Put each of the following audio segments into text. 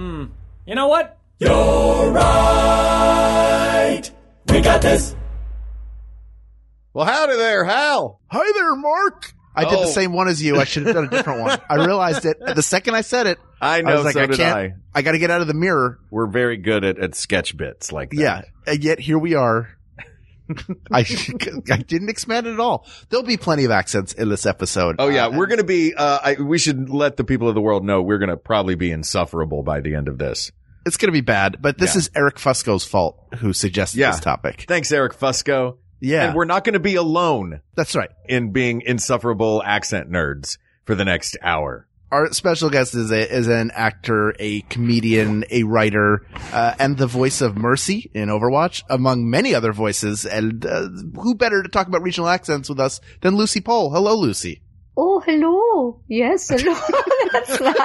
Hmm. You know what? You're right. We got this. Well, howdy there, Hal. Hi there, Mark. I did Oh. the same one as you. I should have done a different one. I realized it the second I said it. I know, I was like, so I did can't. I. I got to get out of the mirror. We're very good at, at sketch bits like that. Yeah, and yet here we are. I I didn't expand it at all. There'll be plenty of accents in this episode. Oh yeah, Uh, we're gonna be. Uh, I, we should let the people of the world know we're gonna probably be insufferable by the end of this. it's to be bad, but this Yeah. is Eric Fusco's fault who suggested Yeah. this topic. Thanks, Eric Fusco. Yeah, And we're not gonna be alone that's right. in being insufferable accent nerds for the next hour. Our special guest is a, is an actor, a comedian, a writer, uh, and the voice of Mercy in Overwatch, among many other voices. And uh, who better to talk about regional accents with us than Lucie Pohl? Hello, Lucie. Oh, hello. Yes, hello. That's not.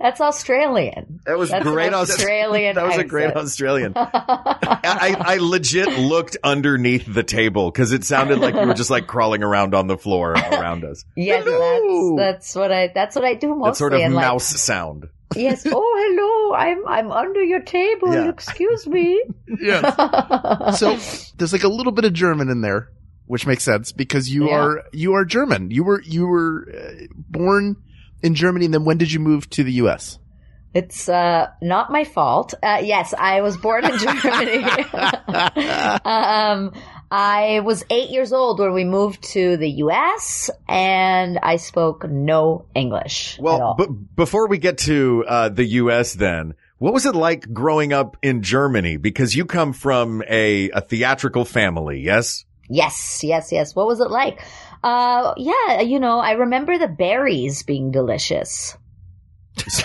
That's Australian. That was That's great. Australian. That was a great. Australian. I, I legit looked underneath the table because it sounded like you were just like crawling around on the floor around us. Yes, Hello. that's that's what I that's what I do mostly. That sort of and, like, mouse sound. yes. Oh, hello. I'm I'm under your table. Yeah. Excuse me. Yeah. so there's like a little bit of German in there, which makes sense because you Yeah. are you are German. You were you were uh, born in Germany, and then when did you move to the U.S.? It's uh, not my fault. Uh, yes, I was born in Germany. um, I was eight years old when we moved to the U.S. and I spoke no English at Well, all. but before we get to uh, the U.S., then what was it like growing up in Germany? Because you come from a, a theatrical family, yes? Yes, yes, yes. What was it like? Uh, yeah, you know, I remember the berries being delicious. That's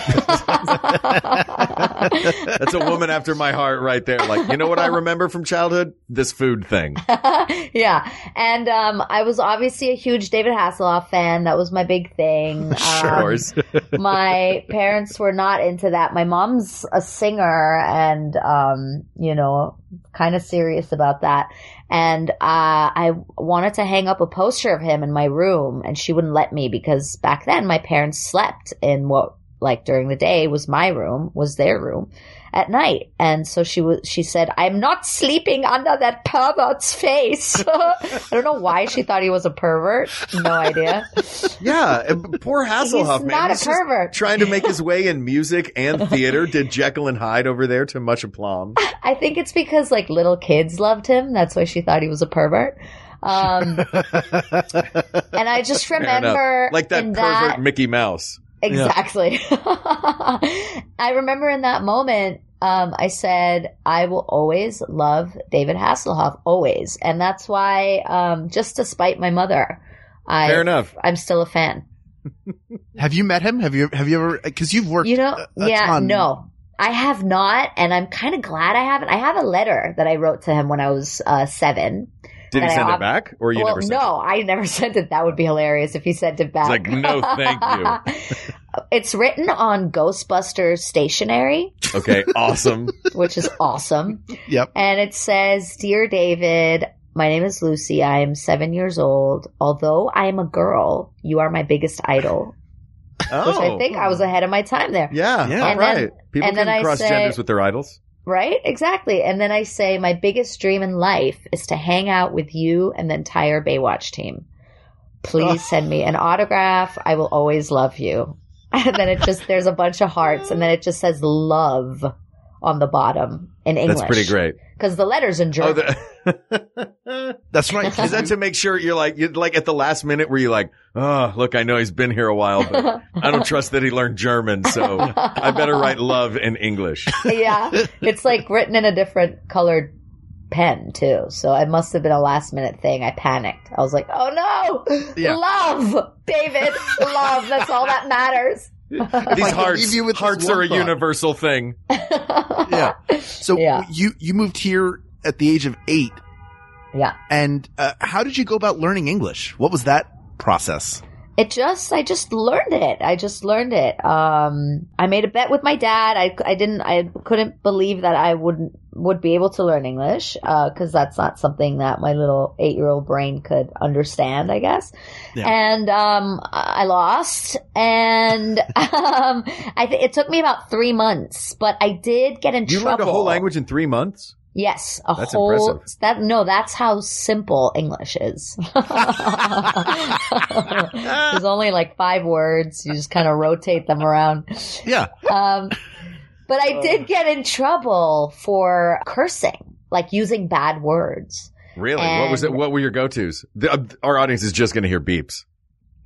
a woman after my heart right there. Like, you know what I remember from childhood? This food thing. yeah. And um, I was obviously a huge David Hasselhoff fan. That was my big thing. Of Um, my parents were not into that. My mom's a singer and, um, you know, kind of serious about that. And, uh, I wanted to hang up a poster of him in my room and she wouldn't let me because back then my parents slept in what, like during the day was my room, was their room at night. And so she was, she said, I'm not sleeping under that pervert's face. I don't know why she thought he was a pervert. No idea. Yeah, poor Hasselhoff, He's man. not a He's just pervert. trying to make his way in music and theater. Did Jekyll and Hyde over there to much aplomb. I think it's because like little kids loved him. That's why she thought he was a pervert. Um, and I just remember Like that pervert that Mickey Mouse. Exactly. I remember in that moment, um, I said, I will always love David Hasselhoff, always. And that's why, um, just to spite my mother, I, Fair enough. I'm still a fan. Have you met him? Have you have you ever? Because you've worked. You know, a- a yeah, ton. no. I have not, and I'm kind of glad I haven't. I have a letter that I wrote to him when I was uh, seven. Did he That I send it back, or you well, never sent no, I never sent it. That would be hilarious if he sent it back. like, "No, thank you." it's written on Ghostbusters stationery. Okay, awesome. which is awesome. Yep. And it says, Dear David, my name is Lucie. I am seven years old. Although I am a girl, you are my biggest idol. Oh, Which I oh. think I was ahead of my time there. Yeah, Yeah. all And then- right. People and then can I cross say- genders with their idols. Right? Exactly. And then I say, My biggest dream in life is to hang out with you and the entire Baywatch team. Please send me an autograph. I will always love you. And then it just, there's a bunch of hearts and then it just says love on the bottom in English. That's pretty great. Because the letter's in Oh, German. the- That's right. is that to make sure you're like you're like at the last minute where you're like, oh, look, I know he's been here a while, but I don't trust that he learned German, so I better write love in English. yeah. It's like written in a different colored pen too. So it must have been a last minute thing. I panicked. I was like, oh no, Yeah. love, David, love. That's all that matters. These hearts, you with hearts are a thought. universal thing. yeah. So Yeah. you you moved here at the age of eight, yeah. and uh, how did you go about learning English? What was that process? It just, I just learned it. I just learned it. Um, I made a bet with my dad. I, I didn't, I couldn't believe that I wouldn't, would be able to learn English, uh, cause that's not something that my little eight year old brain could understand, I guess. Yeah. And, um, I lost and, um, I think it took me about three months, but I did get in You trouble. You learned a whole language in three months? Yes, a That's whole impressive. that no, that's how simple English is. There's only like five words. You just kind of rotate them around. Yeah. Um, but I did get in trouble for cursing, like using bad words. Really? what was it? What were your go-tos? Uh, our audience is just going to hear beeps.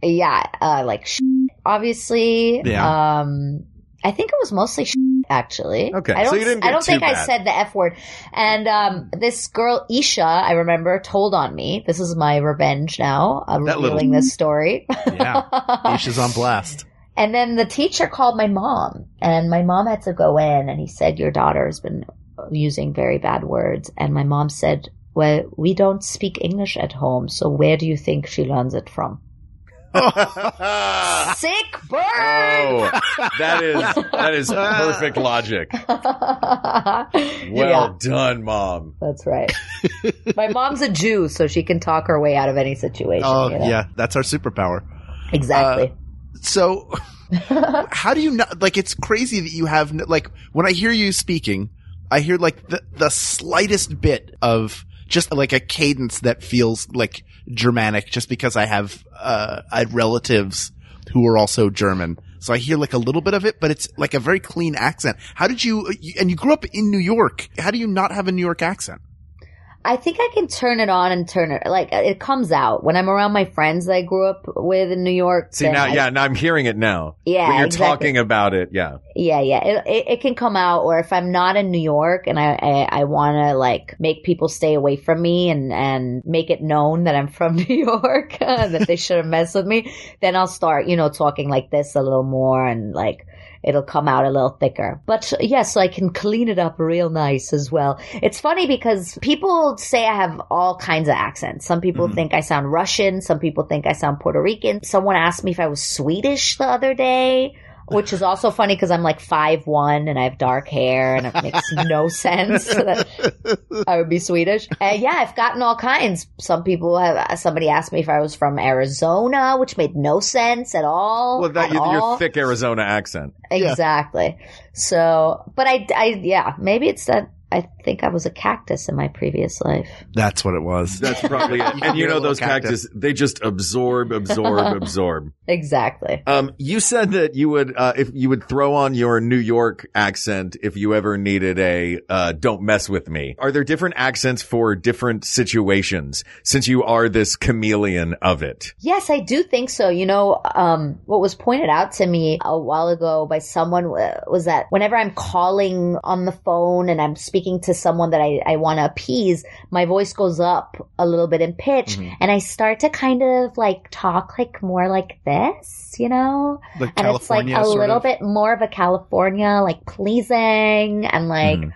Yeah, uh, like sh- obviously. Yeah. Um, I think it was mostly sh- actually. Okay, I don't, so you didn't I don't too think I said the F word. And um, this girl, Isha, I remember, told on me. This is my revenge now. I'm That little- revealing this story. Yeah. Isha's on blast. And then the teacher called my mom, and my mom had to go in, and he said, Your daughter has been using very bad words. And my mom said, Well, we don't speak English at home, so where do you think she learns it from? Sick burn! oh, that is that is perfect logic. Well yeah, done, mom. that's right. my mom's a Jew, so she can talk her way out of any situation. Oh, you know? yeah. That's our superpower. Exactly. Uh, So, how do you not, like, it's crazy that you have, like, when I hear you speaking, I hear, like, the, the slightest bit of just, like, a cadence that feels, like, Germanic just because I have, uh, I had relatives who are also German. So I hear, like, a little bit of it, but it's, like, a very clean accent. How did you and you grew up in New York. How do you not have a New York accent? I think I can turn it on and turn it like uh, it comes out when I'm around my friends that I grew up with in New York. See now, I- yeah, now I'm hearing it now. Yeah, when you're exactly. talking about it, yeah. yeah, yeah. It, it it can come out, or if I'm not in New York and I I, I want to like make people stay away from me and and make it known that I'm from New York and that they shouldn't mess with me, then I'll start you know talking like this a little more and like. It'll come out a little thicker. But yes, I can clean it up real nice as well. It's funny because people say I have all kinds of accents. Some people mm-hmm. think I sound Russian. Some people think I sound Puerto Rican. Someone asked me if I was Swedish the other day which is also funny because I'm like five one and I have dark hair and it makes no sense that I would be Swedish. And yeah, I've gotten all kinds. Some people have. Uh, somebody asked me if I was from Arizona, which made no sense at all. Well, that at your, your thick Arizona accent. Exactly. So, but I, I, yeah, maybe it's that I think I was a cactus in my previous life. That's what it was. That's probably it. And you know those cactus, they just absorb, absorb, absorb. Exactly. Um, you said that you would, uh, if you would throw on your New York accent if you ever needed a, uh, don't mess with me. Are there different accents for different situations since you are this chameleon of it? Yes, I do think so. You know, um, what was pointed out to me a while ago by someone was that whenever I'm calling on the phone and I'm speaking to someone that I, I want to appease, my voice goes up a little bit in pitch and I start to kind of like talk like more like this, you know? Like And it's like a little of. bit more of a California, like pleasing and like, Hmm.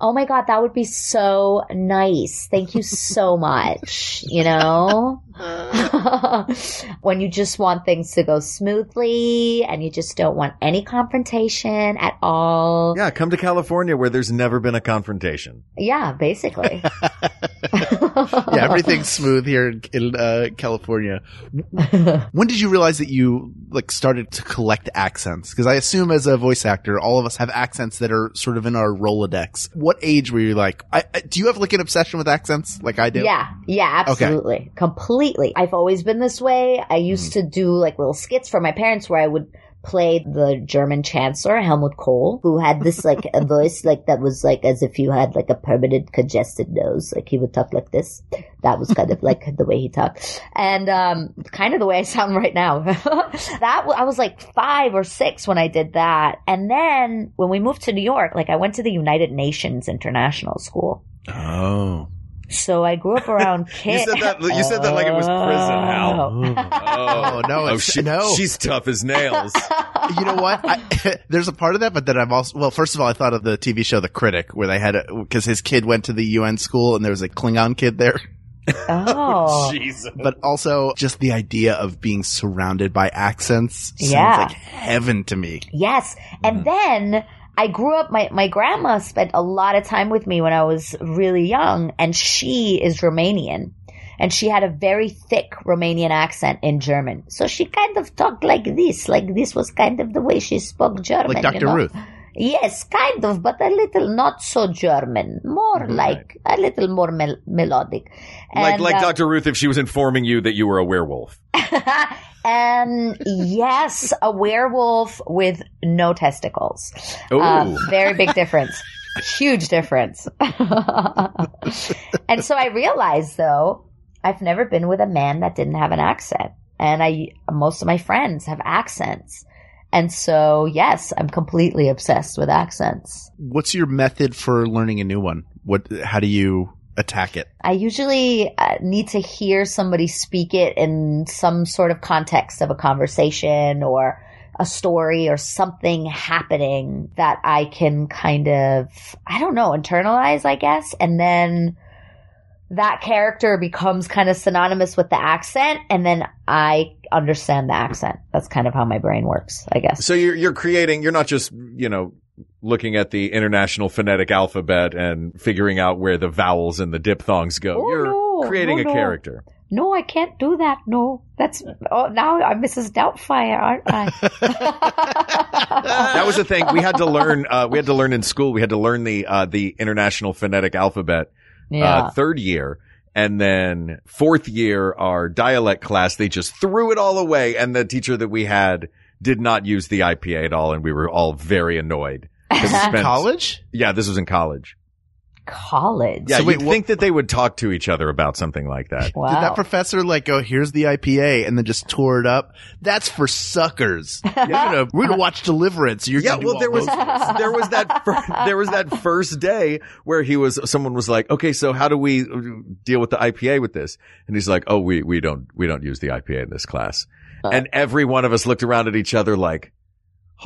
oh my God, that would be so nice. Thank you so much. You know? when you just want things to go smoothly and you just don't want any confrontation at all. Yeah, come to California where there's never been a confrontation. Yeah, basically. yeah, everything's smooth here in, in uh, California. when did you realize that you like started to collect accents? Because I assume as a voice actor, all of us have accents that are sort of in our Rolodex. What age were you like? I, I, do you have like an obsession with accents, like I do? Yeah, yeah, absolutely. Completely. I've always been this way. I used to do like little skits for my parents where I would play the German chancellor, Helmut Kohl, who had this like a voice like that was like as if you had like a permanent congested nose. Like he would talk like this. That was kind of like the way he talked. And um kind of the way I sound right now. that I was like 5 or 6 when I did that. And then when we moved to New York, like I went to the United Nations International School. Oh. So I grew up around kids. You kids. said that. You said that like it was prison, Hal. Oh, oh. no, Oh, she, no. she's tough as nails. you know what? I, there's a part of that, but then I've also, well, first of all, I thought of the TV show The Critic, where they had a, because his kid went to the UN school and there was a Klingon kid there. Oh. oh, Jesus. But also just the idea of being surrounded by accents sounds Yeah. like heaven to me. Yes. And mm-hmm. then I grew up, my, my grandma spent a lot of time with me when I was really young, and she is Romanian. And she had a very thick Romanian accent in German. So she kind of talked like this. Like this was kind of the way she spoke German. Like Dr. you know? Ruth. Yes, kind of, but a little not so German. More like a little more mel- melodic. like And, like uh, Dr. Ruth if she was informing you that you were a werewolf. and yes, a werewolf with no testicles. Um, very big difference. Huge difference. and so I realized though, I've never been with a man that didn't have an accent. And I, most of my friends have accents. And so, yes, I'm completely obsessed with accents. What's your method for learning a new one? What, how do you attack it? I usually uh, need to hear somebody speak it in some sort of context of a conversation or a story or something happening that I can kind of, I don't know, internalize, I guess. And then that character becomes kind of synonymous with the accent. And then I understand the accent. That's kind of how my brain works, I guess. So you're you're creating. You're not just you know looking at the international phonetic alphabet and figuring out where the vowels and the diphthongs go. Oh, you're no, creating no, a no. character. No, I can't do that. No, that's, oh, now I'm Mrs. Doubtfire, aren't I? That was the thing we had to learn. Uh, we had to learn in school. We had to learn the uh, the international phonetic alphabet yeah. uh, third year. And then fourth year, our dialect class, they just threw it all away. And the teacher that we had did not use the IPA at all. And we were all very annoyed. spent- College? Yeah, this was in college. College. Yeah, So wait, you'd what- think that they would talk to each other about something like that. Wow. Did that professor like go, here's the IPA and then just tore it up? That's for suckers. We're gonna, we're gonna watch Deliverance. You're Yeah, well, there was there was that fir- there was that first day where he was someone was like, okay, so how do we deal with the IPA with this? And he's like, oh, we we don't we don't use the IPA in this class. Uh. And every one of us looked around at each other like,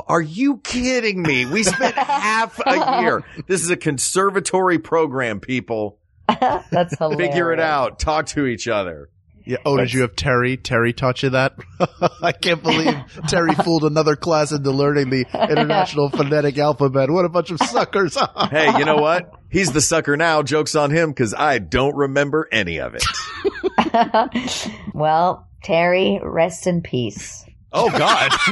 are you kidding me? We spent half a year. This is a conservatory program, people. That's hilarious. Figure it out. Talk to each other. Yeah. Oh, did you have Terry? Terry taught you that? I can't believe Terry fooled another class into learning the international phonetic alphabet. What a bunch of suckers. Hey, you know what? He's the sucker now. Joke's on him because I don't remember any of it. Well, Terry, rest in peace. Oh God.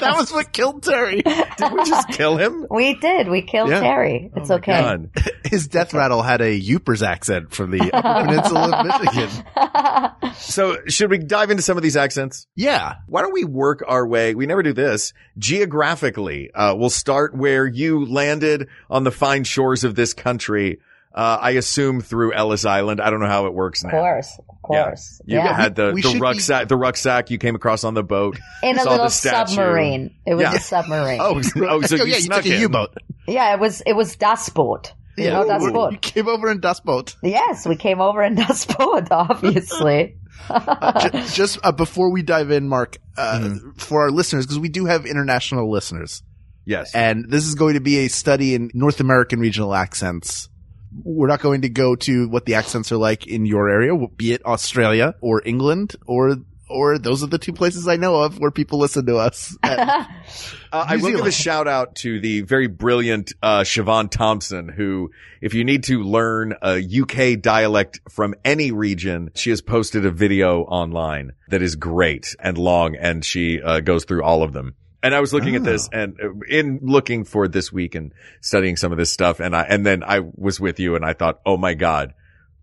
that was what killed Terry. Did we just kill him? We did. We killed Yeah. Terry. It's Oh, okay. God. His death rattle had a Yoopers accent from the Upper Peninsula of Michigan. So should we dive into some of these accents? Yeah. Why don't we work our way? We never do this geographically. Uh, we'll start where you landed on the fine shores of this country. Uh, I assume through Ellis Island. I don't know how it works now. Of course. Of Yeah. course. You Yeah. had the, We the should be- rucksack, the rucksack you came across on the boat. In a saw little the submarine. It was Yeah. a submarine. Oh, oh, so oh, you yeah, you snuck took a in. U-boat. Yeah, it was, it was Das Boot. You know Das you came over in Das Boat. Yes, we came over in Das Boot, obviously. Ju- just uh, before we dive in, Mark, uh, Mm-hmm. for our listeners, because we do have international listeners, Yes. and this is going to be a study in North American regional accents. We're not going to go to what the accents are like in your area, be it Australia or England or or those are the two places I know of where people listen to us. Uh, I New will give a shout out to the very brilliant uh, Siobhan Thompson, who, if you need to learn a UK dialect from any region, she has posted a video online that is great and long, and she uh, goes through all of them. And I was looking at this, and uh, in looking for this week and studying some of this stuff, and I and then I was with you, and I thought, oh my god.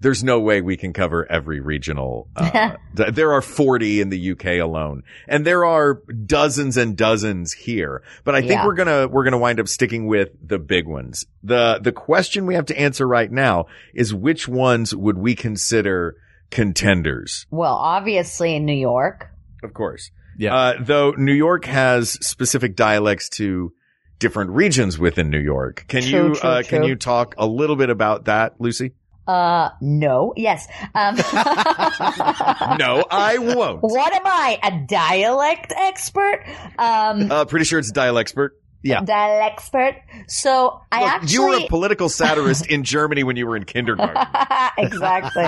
There's no way we can cover every regional. Uh, th- there are 40 in the UK alone, and there are dozens and dozens here. But I think Yeah. we're gonna we're gonna wind up sticking with the big ones. the The question we have to answer right now is which ones would we consider contenders? well, obviously in New York. Of course, Yeah. Uh, though New York has specific dialects to different regions within New York. Can True, you true, uh, can you talk a little bit about that, Lucie? Uh, no. Yes. Um, No, I won't. what am I? A dialect expert? Um, Uh, pretty sure it's dialect expert. Yeah. dialect expert. So I actually you were a political satirist in Germany when you were in kindergarten. exactly.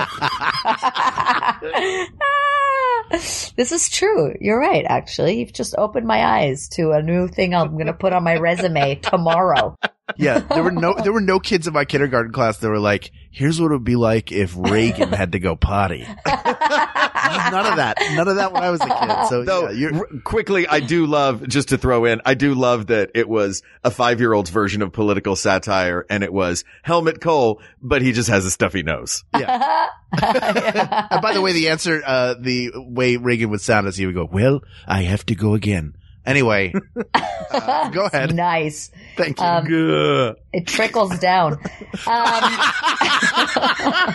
this is true. You're right, actually. You've just opened my eyes to a new thing I'm going to put on my resume tomorrow. Yeah, there were no there were no kids in my kindergarten class that were like, "Here's what it would be like if Reagan had to go potty." None of that. None of that when I was a kid. So Though, yeah, you're, r- quickly, I do love, just to throw in, I do love that it was a five-year-old's version of political satire and it was Helmut Kohl, but he just has a stuffy nose. yeah. And by the way, the answer, uh, the way Reagan would sound is he would go, "Well, I have to go again." Anyway, uh, go ahead. nice. Thank you. Um, Gah. It trickles down. Um,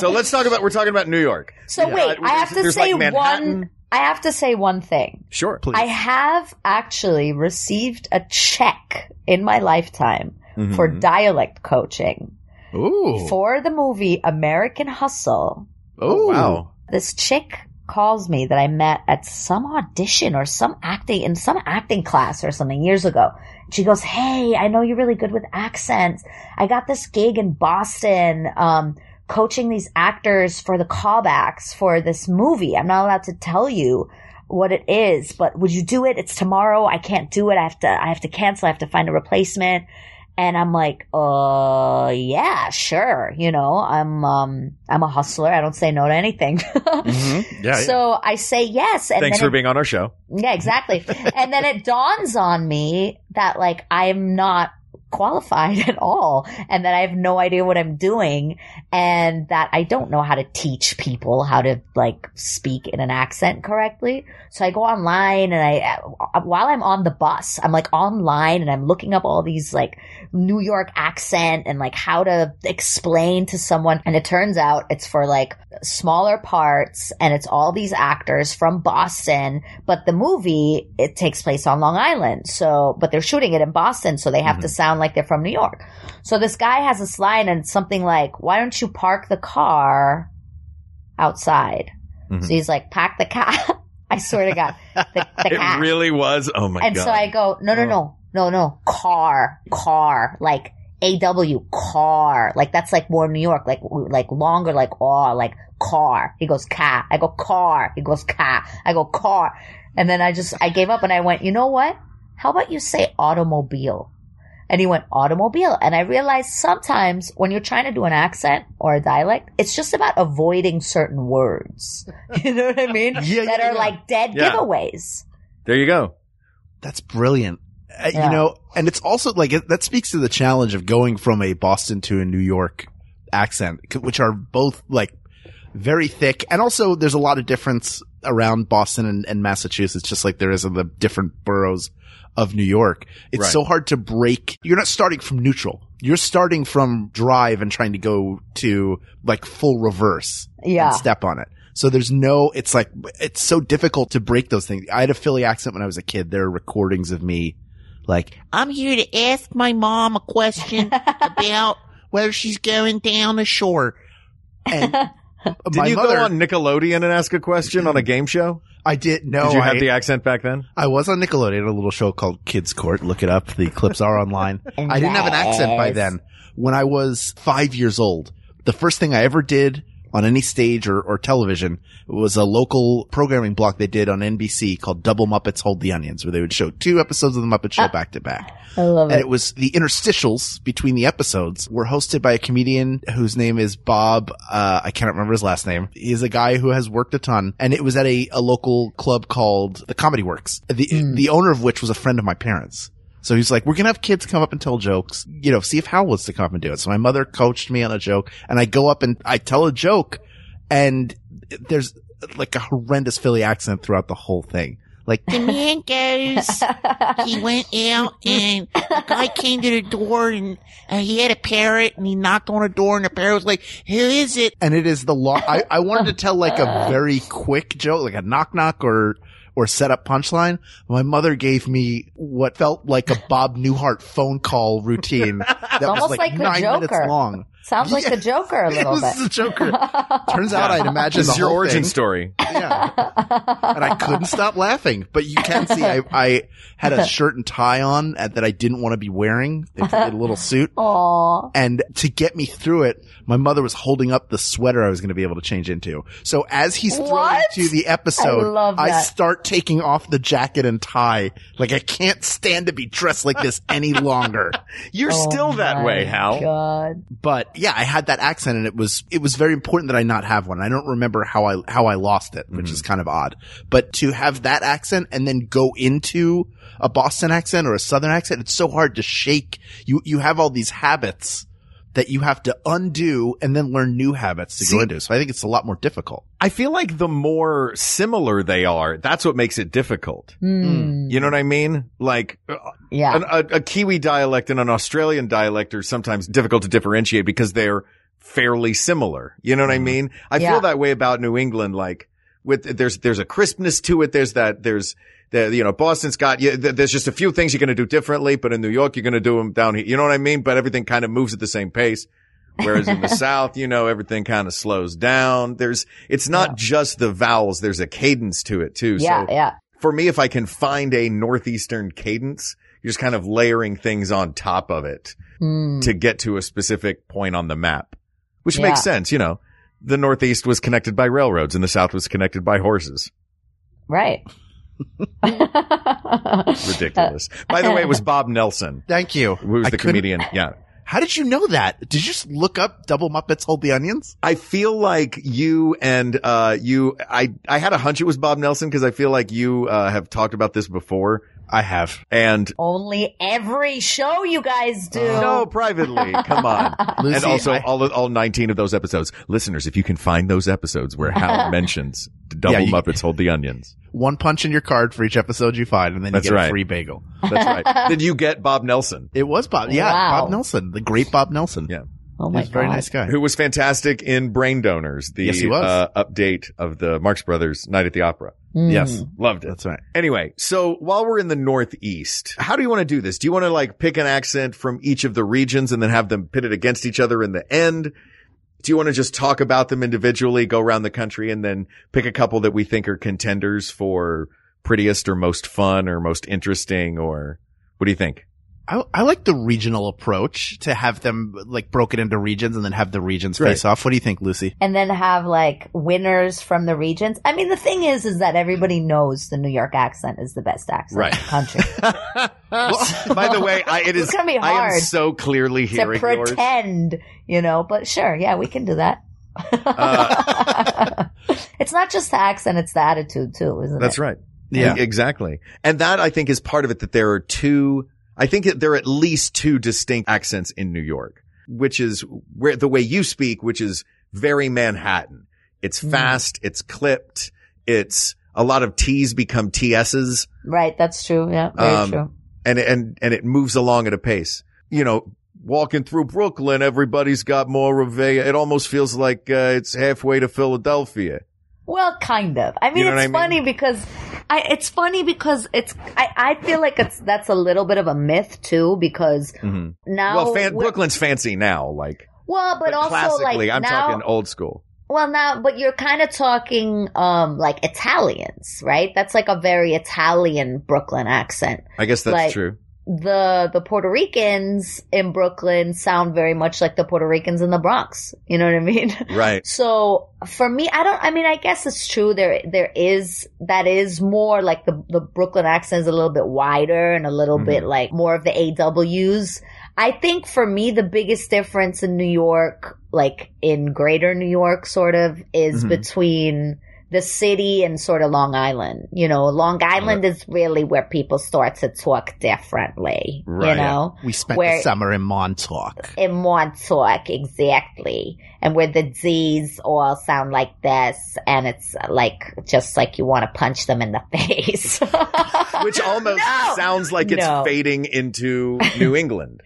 So let's talk about, we're talking about New York. so Yeah. wait, I have to say like one. I have to say one thing. Sure. Please. I have actually received a check in my lifetime Mm-hmm. for dialect coaching Ooh. for the movie American Hustle. oh wow. This chick calls me that I met at some audition or some acting in some acting class or something years ago. She goes, Hey, I know you're really good with accents. I got this gig in Boston, um, coaching these actors for the callbacks for this movie. I'm not allowed to tell you what it is, but would you do it? It's tomorrow. I can't do it. I have to, I have to cancel. I have to find a replacement. And I'm like, uh, yeah, sure. You know, I'm, um, I'm a hustler. I don't say no to anything. Mhm. Yeah, yeah. So I say yes. And Thanks for it- being on our show. yeah, exactly. and then it dawns on me that like I'm not qualified at all and that I have no idea what I'm doing and that I don't know how to teach people how to like speak in an accent correctly. So I go online and I, uh, while I'm on the bus, I'm like online and I'm looking up all these like New York accent and like how to explain to someone. And it turns out it's for like smaller parts and it's all these actors from Boston, but the movie, it takes place on Long Island. So, but they're shooting it in Boston. So they have to mm-hmm. sound like they're from New York. So this guy has this line and something like, why don't you park the car outside? Mhm. So he's like, pack the car. I swear to God, the, the It really was. Oh my and god. And so I go, no, no, no, no, no, car, car, like AW, car. Like that's like more New York, like, like longer, like, oh, like car. He goes, car. I go, car. He goes, car. I go, car. And then I just, I gave up and I went, you know what? How about you say automobile? And he went, automobile. And I realized sometimes when you're trying to do an accent or a dialect, it's just about avoiding certain words. You know what I mean? Yeah, that yeah, are yeah. like dead Yeah. giveaways. there you go. That's brilliant. Uh, Yeah. You know, and it's also like it, that speaks to the challenge of going from a Boston to a New York accent, which are both like very thick, and also there's a lot of difference around Boston and, and Massachusetts, just like there is in the different boroughs of New York. It's Right. so hard to break. You're not starting from neutral. You're starting from drive and trying to go to like full reverse Yeah. and step on it. So there's no, it's like, it's so difficult to break those things. I had a Philly accent when I was a kid. There are recordings of me like, I'm here to ask my mom a question about whether she's going down the shore. And Did my you mother, go on Nickelodeon and ask a question on a game show? I did, no, Did you I, have the accent back then? I was on Nickelodeon, a little show called Kids Court. Look it up. The clips are online. Oh, I didn't have an accent by then. When I was five years old, the first thing I ever did on any stage or, or television was a local programming block they did on NBC called Double Muppets Hold the Onions, where they would show two episodes of the Muppet Show back to back. I love it. And it. it was the interstitials between the episodes were hosted by a comedian whose name is Bob. Uh, I can't remember his last name. He's a guy who has worked a ton and it was at a, a local club called the Comedy Works, the, the owner of which was a friend of my parents. So he's like, we're going to have kids come up and tell jokes, you know, see if Hal wants to come up and do it. So my mother coached me on a joke and I go up and I tell a joke and there's like a horrendous Philly accent throughout the whole thing. Like, The man goes, he went out and the guy came to the door and uh, he had a parrot and he knocked on the door and the parrot was like, who is it? and it is the long. I, I wanted to tell like a very quick joke, like a knock knock or or set up punchline. My mother gave me what felt like a Bob Newhart phone call routine that was like, like nine minutes long. Sounds like the Joker a It little was bit. the Joker. Turns out I'd imagine This the is your whole origin thing. story. Yeah. and I couldn't stop laughing. But you can see I, I had a shirt and tie on that I didn't want to be wearing. They made a little suit. Aw. And to get me through it, my mother was holding up the sweater I was going to be able to change into. So as he's throwing What? to the episode, I love I start taking off the jacket and tie. Like I can't stand to be dressed like this any longer. You're Oh still that oh way, Hal. God. But yeah, I had that accent and it was, it was very important that I not have one. I don't remember how I, how I lost it, which is mm-hmm. kind of odd. But to have that accent and then go into a Boston accent or a Southern accent, it's so hard to shake. You, you have all these habits that you have to undo and then learn new habits to See- go into. So I think it's a lot more difficult. I feel like the more similar they are, that's what makes it difficult. Hmm. You know what I mean? Like uh, Yeah. an, a, a Kiwi dialect and an Australian dialect are sometimes difficult to differentiate because they're fairly similar. You know what I mean? I Yeah. feel that way about New England. Like with there's there's a crispness to it. There's that there's the you know Boston's got yeah, th- there's just a few things you're going to do differently, but in New York you're going to do them down here. You know what I mean? But everything kind of moves at the same pace. Whereas in the South, you know, everything kind of slows down. There's, it's not just the vowels. There's a cadence to it too. yeah, so yeah. for me, if I can find a Northeastern cadence, you're just kind of layering things on top of it Hmm. to get to a specific point on the map, which Yeah. makes sense. You know, the Northeast was connected by railroads and the South was connected by horses. Right. Ridiculous. by the way, it was Bob Nelson Thank you. who was I the couldn't- comedian. Yeah. How did you know that? Did you just look up Double Muppets Hold the Onions? I feel like you and, uh, you, I, I had a hunch it was Bob Nelson because I feel like you, uh, have talked about this before I have. and Only every show you guys do. no, privately. Come on. Lucie, and also I- all all 19 of those episodes. Listeners, if you can find those episodes where Hal mentions the double Yeah, you- Muppets hold the onions. One punch in your card for each episode you find, and then That's you get right. a free bagel. That's right. Did you get Bob Nelson? It was Bob. Yeah, Wow. Bob Nelson, the great Bob Nelson. Yeah. Oh my He's a very God. nice guy. Who was fantastic in Brain Donors, the Yes, he was. Uh, update of the Marx Brothers Night at the Opera. Hmm. Yes, Loved it. that's right. Anyway, so while we're in the Northeast, how do you want to do this? Do you want to like pick an accent from each of the regions and then have them pitted against each other in the end? Do you want to just talk about them individually, go around the country and then pick a couple that we think are contenders for prettiest or most fun or most interesting or what do you think? I, I like the regional approach to have them like broken into regions and then have the regions Right. face off. What do you think, Lucie? And then have like winners from the regions. I mean, the thing is, is that everybody knows the New York accent is the best accent Right. in the country. By the way, I, it is, It's gonna be I am hard so clearly to hearing yours. pretend, you know, but sure, yeah, we can do that. Uh, it's not just the accent, it's the attitude too, isn't That's it? right. Yeah. Exactly. And that I think is part of it that there are two, I think that there are at least two distinct accents in New York, which is where the way you speak, which is very Manhattan. It's Mm. fast. It's clipped. It's a lot of T's become TS's Right, that's true. Yeah, very Um, true. and, and, and it moves along at a pace. You know, walking through Brooklyn, everybody's got more of a, it almost feels like, uh, it's halfway to Philadelphia. Well, kind of. I mean, You know it's I mean? funny because I, it's funny because it's, I, I feel like it's, that's a little bit of a myth too, because hmm now, well, fan, Brooklyn's fancy now, like, well, but, also classically, like I'm now, talking old school. Well, now, but you're kind of talking, um, like Italians, right? That's like a very Italian Brooklyn accent. I guess that's Like- true. The, the Puerto Ricans in Brooklyn sound very much like the Puerto Ricans in the Bronx. You know what I mean? Right. So for me, I don't, I mean, I guess it's true. There, there is, that is more like the, the Brooklyn accent is a little bit wider and a little Mhm. bit like more of the AWs. I think for me, the biggest difference in New York, like in greater New York sort of is Mhm. between the city and sort of Long Island. You know, Long Island is really where people start to talk differently, Right. you know? We spent Where- the summer in Montauk. in Montauk, exactly. And where the Z's all sound like this, and it's like, just like you want to punch them in the face. Which almost No! sounds like it's No. fading into New England.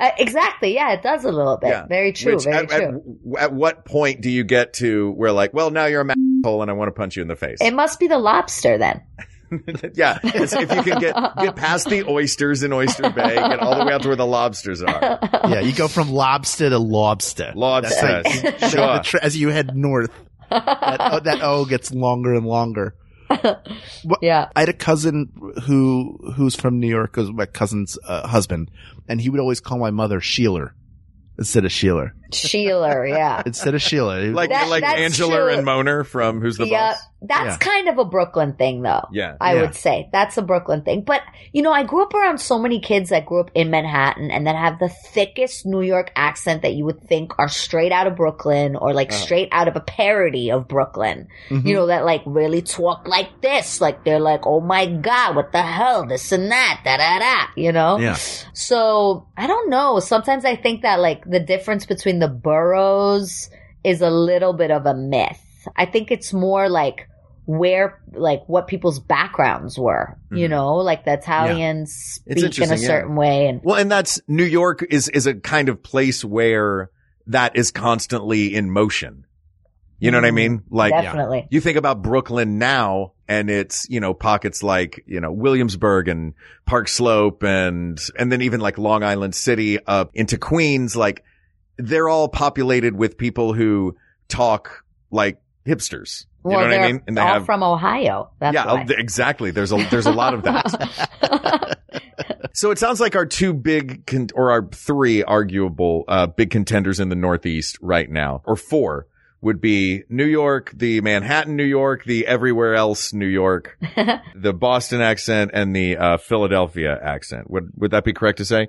Uh, exactly. Yeah, it does a little bit. Yeah. Very true. Which very at, at- true. At, what point do you get to where like, well, now you're a asshole and I want to punch you in the face? it must be the lobster then. yeah, it's- if you can get get past the oysters in Oyster Bay, get all the way out to where the lobsters are. yeah, you go from lobster to lobster. Lobster, That's how- sure. tra- as you head north, that, o- that O gets longer and longer. Yeah. I had a cousin who who's from New York, was my cousin's uh, husband, and he would always call my mother Sheeler instead of Sheeler. Sheeler, yeah. Instead of Sheila. Like That- like that's Angela true. and Moner from Who's the yeah, Boss? that's Yeah. kind of a Brooklyn thing, though. Yeah. I Yeah. would say that's a Brooklyn thing. But you know, I grew up around so many kids that grew up in Manhattan and that have the thickest New York accent that you would think are straight out of Brooklyn or like Uh-huh. straight out of a parody of Brooklyn. Mhm. You know, that like really talk like this, like they're like, "Oh my god, what the hell, this and that, da da da," you know. Yeah. So I don't know. Sometimes I think that like the difference between the boroughs is a little bit of a myth. I think it's more like where like what people's backgrounds were, you Mhm. know, like the Italians It's speak in a interesting, yeah. certain way and Well, and that's New York is is a kind of place where that is constantly in motion. You know what I mean? Like definitely. you think about Brooklyn now and it's, you know, pockets like, you know, Williamsburg and Park Slope and, and then even like Long Island City up into Queens, like they're all populated with people who talk like hipsters. You well, know what I mean? And they all have, from Ohio. That's yeah, why. exactly. There's a, there's a lot of that. So it sounds like our two big, con- or our three arguable, uh, big contenders in the Northeast right now, or four would be New York, the Manhattan, New York, the everywhere else New York, the Boston accent, and the, uh, Philadelphia accent. Would, would that be correct to say?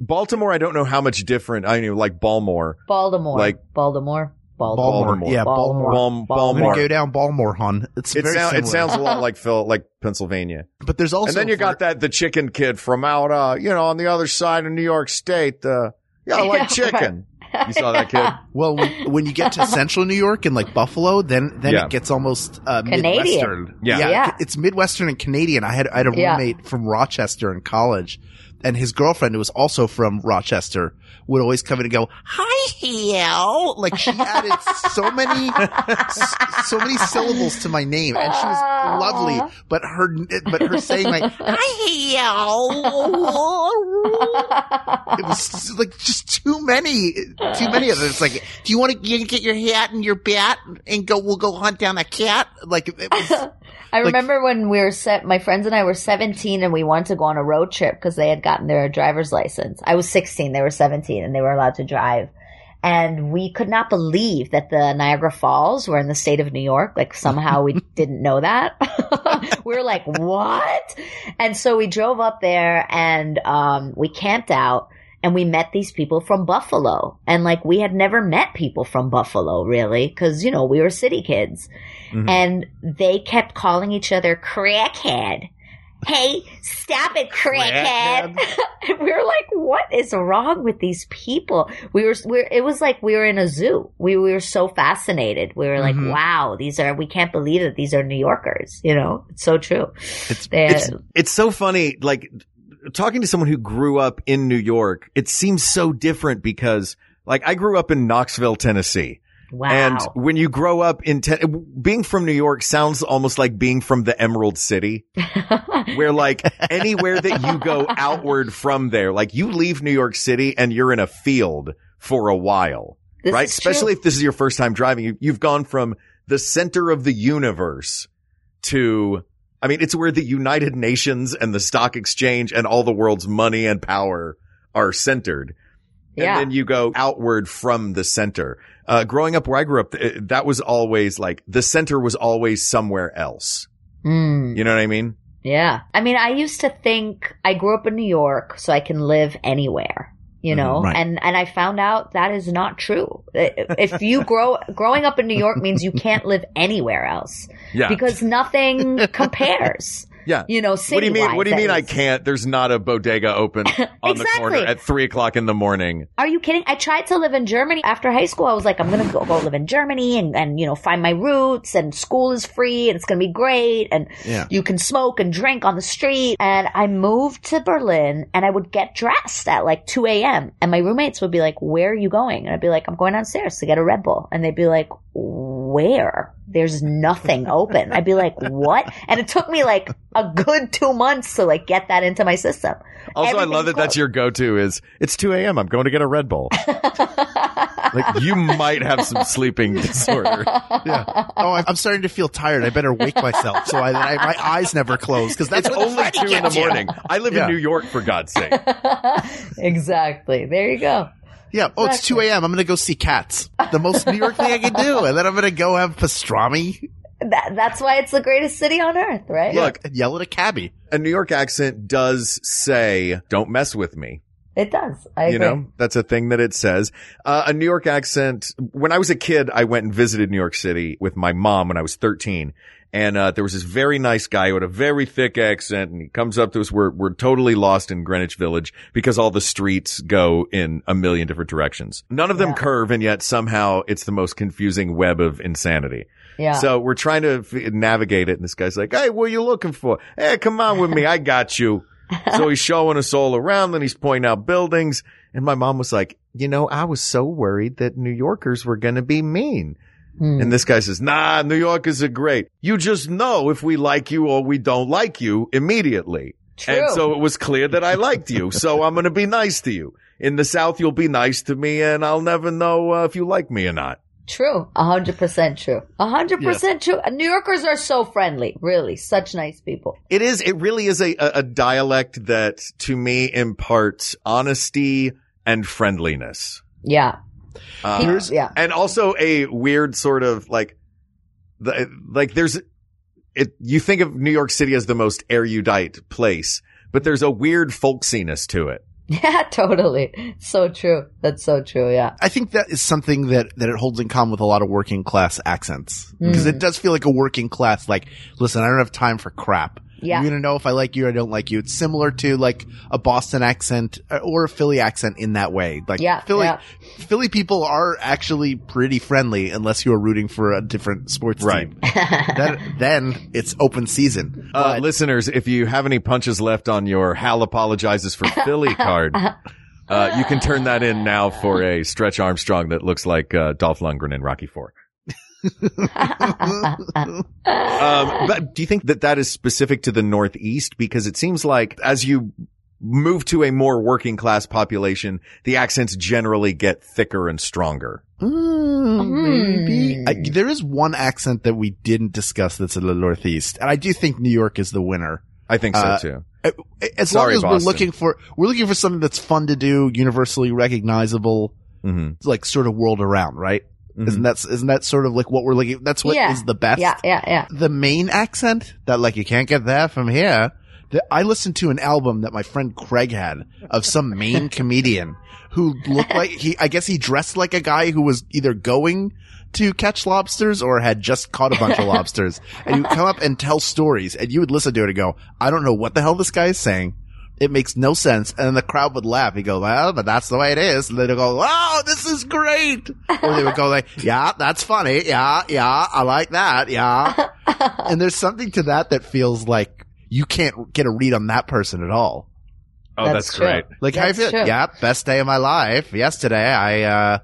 Baltimore, I don't know how much different. I know, like Baltimore. Baltimore. like- Baltimore. Baltimore. Baltimore. Baltimore. Yeah, Baltimore. Baltimore. Bal- I'm Baltimore. gonna go down Baltimore, hon. It's It, very sound, it sounds a lot like Phil, like Pennsylvania. but there's also and then you for- got that the chicken kid from out, uh, you know, on the other side of New York State. Uh, yeah, I like Yeah, chicken. You saw that kid? Well, when, when you get to central New York and like Buffalo, then then Yeah. it gets almost uh, Canadian. Midwestern. Yeah. Yeah. it's Midwestern and Canadian. I had I had a Yeah. roommate from Rochester in college, and his girlfriend, who was also from Rochester, would always come in and go, "Hi, Hale." Like she added so many s- so many syllables to my name, and she was lovely. But her but her saying like, "Hi, Hale." It was like just too many, too many of them. It's like, do you want to get your hat and your bat and go? We'll go hunt down a cat. Like it was, I remember when we were set, my friends and I were 17 and we wanted to go on a road trip because they had gotten their driver's license. I was 16, they were 17 and they were allowed to drive. And we could not believe that the Niagara Falls were in the state of New York. Like somehow we didn't know that. we were like, what? And so we drove up there and, um, we camped out and we met these people from Buffalo. And like we had never met people from Buffalo really because, you know, we were city kids and they kept calling each other crackhead. Hey, stop it, crackhead! and we were like, "What is wrong with these people?" We were, we were it was like we were in a zoo. We, we were so fascinated. We were like, Mhm. "Wow, these are we can't believe that these are New Yorkers." You know, it's so true. It's- They- It's, it's so funny. Like talking to someone who grew up in New York, it seems so different because like I grew up in Knoxville, Tennessee. Wow. And when you grow up in, ten- being from New York sounds almost like being from the Emerald City, where like anywhere that you go outward from there, like you leave New York City and you're in a field for a while, This right? is true. Especially if this is your first time driving, you, you've gone from the center of the universe to, I mean, it's where the United Nations and the stock exchange and all the world's money and power are centered yeah. and then you go outward from the center. Uh, growing up where I grew up, that was always like the center was always somewhere else. Mm. You know what I mean? Yeah. I mean, I used to think I grew up in New York, so I can live anywhere, you know, Mhm, right. and, and I found out that is not true. If you grow, growing up in New York means you can't live anywhere else Yeah. because nothing compares, yeah. you know, What do you mean? What do you mean? I can't? There's not a bodega open on the corner Exactly. at three o'clock in the morning. Are you kidding? I tried to live in Germany after high school. I was like, I'm going to go, go live in Germany and, and, you know, find my roots and school is free and it's going to be great. And Yeah. you can smoke and drink on the street. And I moved to Berlin and I would get dressed at like 2 a.m. And my roommates would be like, where are you going? And I'd be like, I'm going downstairs to get a Red Bull. And they'd be like, where? There's nothing open. I'd be like, what? And it took me like a good two months to like get that into my system. Also, I love Everything's that that's your go-to is it's 2 a.m. I'm going to get a Red Bull. like you might have some sleeping disorder. Yeah. Oh, I'm I'm starting to feel tired. I better wake myself so I, I my eyes never close because that's only two in the gets you. morning. I live Yeah. in New York for God's sake. exactly. There you go. Yeah. Oh, it's 2 a.m. I'm going to go see cats. The most New York thing I can do. And then I'm going to go have pastrami. That, that's why it's the greatest city on earth, right? Look, and yell at a cabbie. a New York accent does say, don't mess with me. It does. I agree. You know, that's a thing that it says. Uh, a New York accent. When I was a kid, I went and visited New York City with my mom when I was 13. And, uh, there was this very nice guy who had a very thick accent and he comes up to us. We're, we're totally lost in Greenwich Village because all the streets go in a million different directions. None of them Yeah. curve and yet somehow it's the most confusing web of insanity. yeah. So we're trying to f- navigate it, and this guy's like, "Hey, what are you looking for? Hey, come on with me, I got you." so he's showing us all around, and he's pointing out buildings. And my mom was like, "You know, I was so worried that New Yorkers were going to be mean." Hmm. And this guy says, "Nah, New Yorkers are great. You just know if we like you or we don't like you immediately." True. And so it was clear that I liked you. So I'm going to be nice to you. In the South, you'll be nice to me, and I'll never know uh, if you like me or not. True. A hundred percent true. A hundred percent true. New Yorkers are so friendly. Really. Such nice people. It is. It really is a, a, a dialect that to me imparts honesty and friendliness. Yeah. Uh, Here's- yeah. and also a weird sort of like, the, like there's, it, you think of New York City as the most erudite place, but there's a weird folksiness to it. Yeah, totally. So true. That's so true. Yeah. I think that is something that, that it holds in common with a lot of working class accents. Because Mm. it does feel like a working class, like, listen, I don't have time for crap. Yeah. You're going to know if I like you or I don't like you. It's similar to like a Boston accent uh, or a Philly accent in that way. Like Yeah, Philly, yeah. Philly people are actually pretty friendly unless you're rooting for a different sports Right. team. then, then it's open season. Uh, But- listeners, if you have any punches left on your Hal apologizes for Philly card, uh, you can turn that in now for a Stretch Armstrong that looks like uh, Dolph Lundgren in Rocky Four. Um, but do you think that that is specific to the Northeast? Because it seems like as you move to a more working class population, the accents generally get thicker and stronger. Mm, maybe. Hmm. I, there is one accent that we didn't discuss that's in the Northeast, and I do think New York is the winner. I think so Uh, too. As Sorry, long as Boston. we're looking for, we're looking for something that's fun to do, universally recognizable, hmm like sort of world around, right? Isn't mm-hmm. that isn't that sort of like what we're looking? That's what is Yeah. the best. yeah. Yeah. Yeah. The main accent that like you can't get that from here. The, I listened to an album that my friend Craig had of some Maine comedian who looked like he. I guess he dressed like a guy who was either going to catch lobsters or had just caught a bunch of lobsters. And you would come up and tell stories, and you would listen to it and go, "I don't know what the hell this guy is saying." It makes no sense. And then the crowd would laugh. He'd go, well, but that's the way it is. And they'd go, wow, this is great. Or they would go like, yeah, that's funny. Yeah, yeah, I like that. Yeah. and there's something to that that feels like you can't get a read on that person at all. Oh, That's that's, great. Like, how you feel? true. Yeah, best day of my life. Yesterday, I, uh,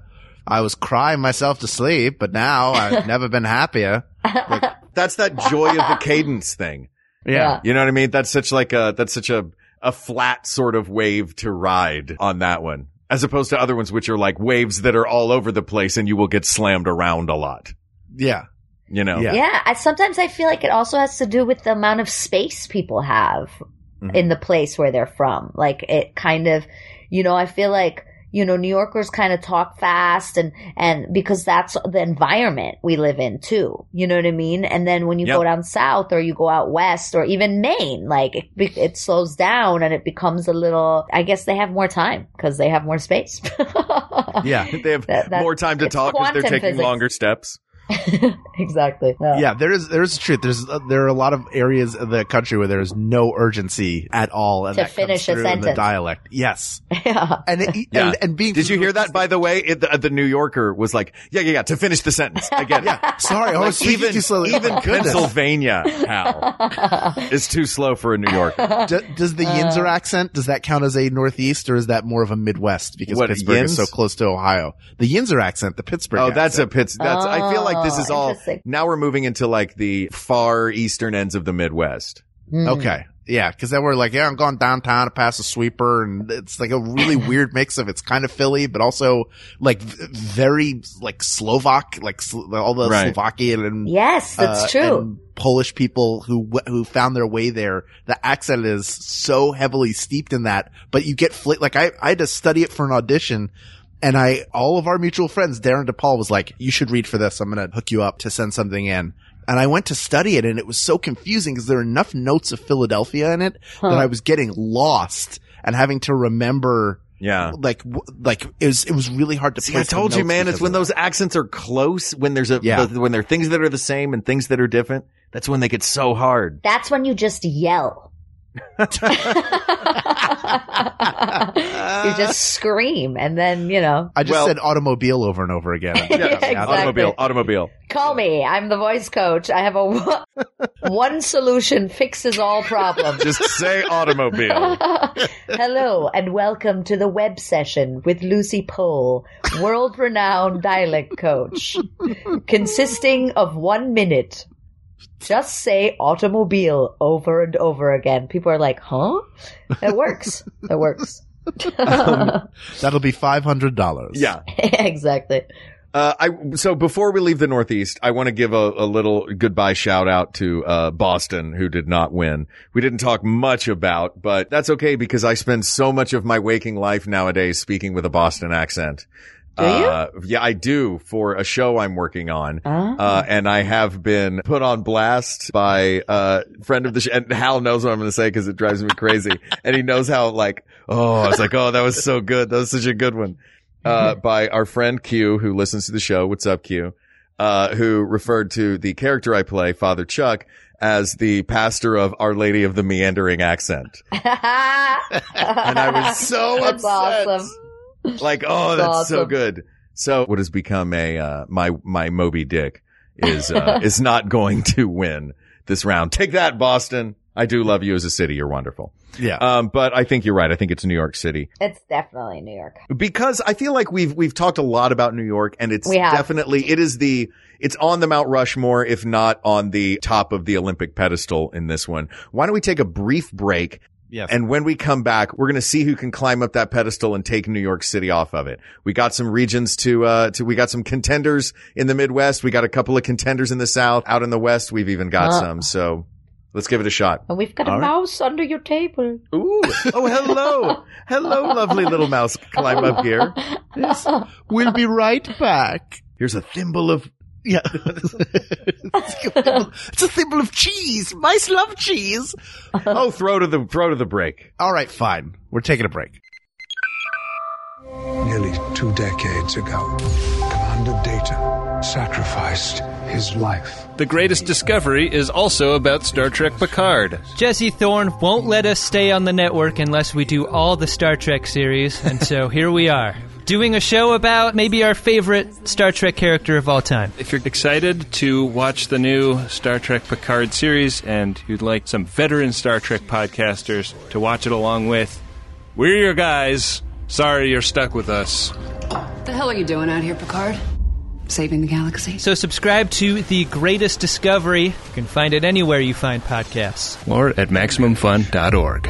I was crying myself to sleep, but now I've never been happier. That's that joy of the cadence thing. Yeah. You know what I mean? That's such like a, that's such a, a flat sort of wave to ride on that one. As opposed to other ones, which are like waves that are all over the place and you will get slammed around a lot. Yeah. You know? Yeah. Yeah. I, sometimes I feel like it also has to do with the amount of space people have Mhm. in the place where they're from. Like it kind of, you know, I feel like, you know, New Yorkers kind of talk fast and, and because that's the environment we live in too. You know what I mean? And then when you Yep. go down south or you go out west or even Maine, like it, it slows down and it becomes a little, I guess they have more time because they have more space. Yeah. They have That- more time to talk because they're taking physics. longer steps. exactly. Yeah. Yeah, there is there is truth. There's uh, there are a lot of areas of the country where there is no urgency at all, and To that comes finish a through in the dialect. Yes, Yeah. and it, Yeah. and, and being Did you hear that, by the way? It, the, the New Yorker was like, yeah, yeah, yeah, to finish the sentence. I get it. Yeah, sorry, I was speaking even, too slowly. Oh even. Pennsylvania, Hal, is too slow for a New Yorker. Do- does the Yinzer accent does that count as a Northeast or is that more of a Midwest because What, Pittsburgh is so close to Ohio? The Yinzer accent, the Pittsburgh. Oh, that's a accent. Pitts. That's, I feel like like this is all, interesting. now we're moving into like the far eastern ends of the Midwest. Hmm. Okay. Yeah, because then we're like, yeah, I'm going downtown to pass a sweeper, and it's like a really weird mix of it's kind of Philly, but also like v- very like Slovak, like Slo- all the Right. Slovakian and Yes, that's uh, true. and Polish people who w- who found their way there. The accent is so heavily steeped in that, but you get fl- like I I had to study it for an audition. And I, all of our mutual friends, Darren DePaul was like, you should read for this. I'm going to hook you up to send something in. And I went to study it and it was so confusing because there are enough notes of Philadelphia in it that I was getting lost and having to remember Yeah. like, like it was, it was really hard to See, I told you, man, it's when of that. those accents are close, when there's a, Yeah. the- when there are things that are the same and things that are different. That's when they get so hard. That's when you just yell. you just scream and then, you know, I just Well- said automobile over and over again. Yeah, exactly. Automobile, automobile. call me. I'm the voice coach. I have a one- one solution fixes all problems. Just say automobile. Hello and welcome to the web session with Lucie Pohl, world renowned dialect coach, consisting of one minute. Just say automobile over and over again. People are like, huh? It works. It works. That'll be five hundred dollars. Yeah. exactly. Uh, I, so before we leave the Northeast, I want to give a, a little goodbye shout out to, uh, Boston, who did not win. We didn't talk much about, but that's okay because I spend so much of my waking life nowadays speaking with a Boston accent. Do you? Uh, yeah, I do for a show I'm working on. Uh, and I have been put on blast by a friend of the show. And Hal knows what I'm going to say because it drives me crazy. and he knows how like, oh, I was like, oh, that was so good. That was such a good one. Uh, by our friend Q, who listens to the show. What's up, Q? Uh, who referred to the character I play, Father Chuck, as the pastor of Our Lady of the Meandering Accent. and I was so That's upset. awesome. Like, oh, That's that's so good. So what has become a, uh, my, my Moby Dick is, uh, is not going to win this round. Take that, Boston. I do love you as a city. You're wonderful. Yeah. Um, but I think you're right. I think it's New York City It's definitely New York. because I feel like we've, we've talked a lot about New York and it's definitely, it is the, it's on the Mount Rushmore, if not on the top of the Olympic pedestal in this one. Why don't we take a brief break yes. and when we come back, we're going to see who can climb up that pedestal and take New York City off of it. We got some regions to, uh, to, we got some contenders in the Midwest. We got a couple of contenders in the South. Out in the West, we've even got Uh. some. So let's give it a shot. And we've got a All right. mouse under your table. Ooh. Oh, hello. hello, lovely little mouse. Climb up here. we'll be right back. Here's a thimble of, Yeah. it's a thimble of cheese. Mice love cheese. oh, throw to the, throw to the break. All right, fine. We're taking a break. Nearly two decades ago, Commander Data sacrificed his life. The greatest discovery is also about Star Trek Picard. Jesse Thorne won't let us stay on the network unless we do all the Star Trek series, and so here we are. Doing a show about maybe our favorite Star Trek character of all time. If you're excited to watch the new Star Trek Picard series and you'd like some veteran Star Trek podcasters to watch it along with, we're your guys. Sorry you're stuck with us. The hell are you doing out here, Picard? Saving the galaxy? So subscribe to The Greatest Discovery. You can find it anywhere you find podcasts. Or at MaximumFun.org.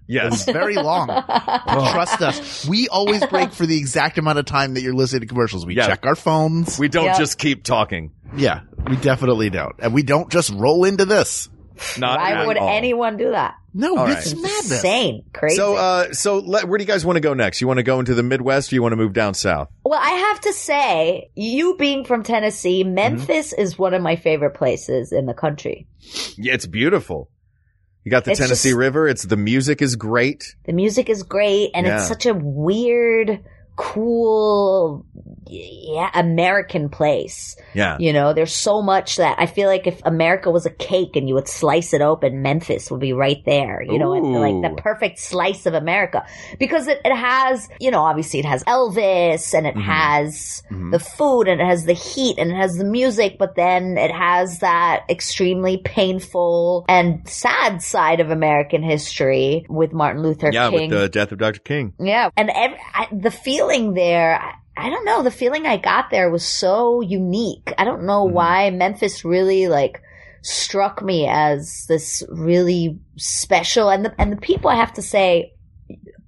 Yes. It was very long. Trust us. We always break for the exact amount of time that you're listening to commercials. We Yeah. check our phones. We don't Yep. just keep talking. yeah, we definitely don't. And we don't just roll into this. Not Why at would all. anyone do that? No, All it's right. madness. Insane, crazy. So, uh, so let, where do you guys want to go next? You want to go into the Midwest or you want to move down south? Well, I have to say, you being from Tennessee, Memphis is one of my favorite places in the country. Yeah, it's beautiful. You got the It's Tennessee just- River. It's the music is great. The music is great, and Yeah. it's such a weird, cool, yeah, American place. Yeah. You know, there's so much that I feel like if America was a cake and you would slice it open, Memphis would be right there. You know, and like the perfect slice of America because it, it has, you know, obviously it has Elvis and it Mm-hmm. has the food and it has the heat and it has the music, but then it has that extremely painful and sad side of American history with Martin Luther Yeah, King. with the death of Dr. King. Yeah, and ev I, the feeling there, I, I don't know, the feeling I got there was so unique. I don't know mm-hmm. why Memphis really like struck me as this really special, and the and the people I have to say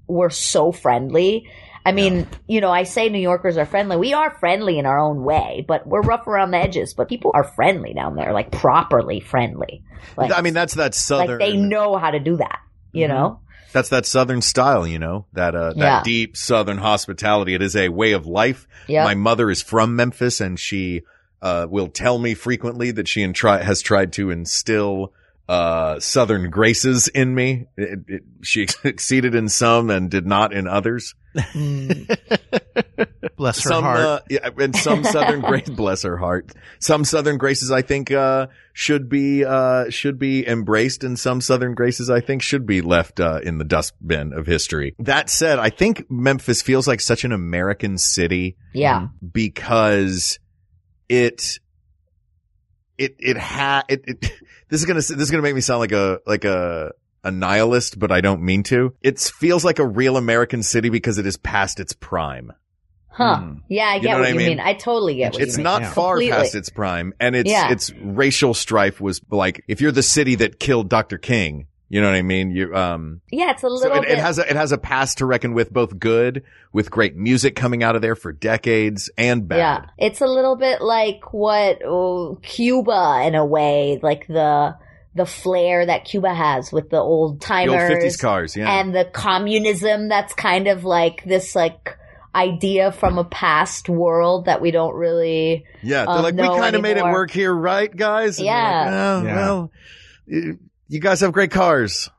were so friendly. I mean, you know, I say New Yorkers are friendly. We are friendly in our own way, but we're rough around the edges. But people are friendly down there, like properly friendly. Like, I mean, that's that southern. like they know how to do that. You mm-hmm. know. That's that southern style, you know, that, uh, that Yeah. deep southern hospitality. It is a way of life. Yep. My mother is from Memphis and she, uh, will tell me frequently that she and try, has tried to instill, uh, southern graces in me. It, it, she succeeded in some and did not in others. Bless her some, heart. Uh, yeah, and some southern grace, bless her heart. Some southern graces I think, uh, should be, uh, should be embraced and some southern graces I think should be left, uh, in the dustbin of history. That said, I think Memphis feels like such an American city Yeah. because it, it, it ha, it, it, this is gonna, this is gonna make me sound like a, like a, a nihilist, but I don't mean to. It feels like a real American city because it is past its prime. Huh. Hmm. Yeah, I You get know what, what I you mean? mean. I totally get what it's you mean. It's not far Completely. past its prime and its Yeah. its racial strife was like if you're the city that killed Dr. King you know what I mean you um Yeah, it's a so little it, bit. it has a it has a past to reckon with both good with great music coming out of there for decades and bad yeah, it's a little bit like what oh, Cuba in a way, like the the flair that Cuba has with the old the timers old 50s cars yeah and the communism that's kind of like this like idea from a past world that we don't really yeah they're um, like we kind of made it work here right guys And you're like, Yeah. "Oh, Yeah. well you, you guys have great cars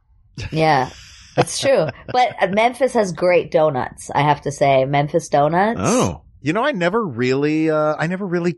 Yeah. It's true. but uh, Memphis has great donuts, I have to say. Memphis donuts. oh. you know I never really uh I never really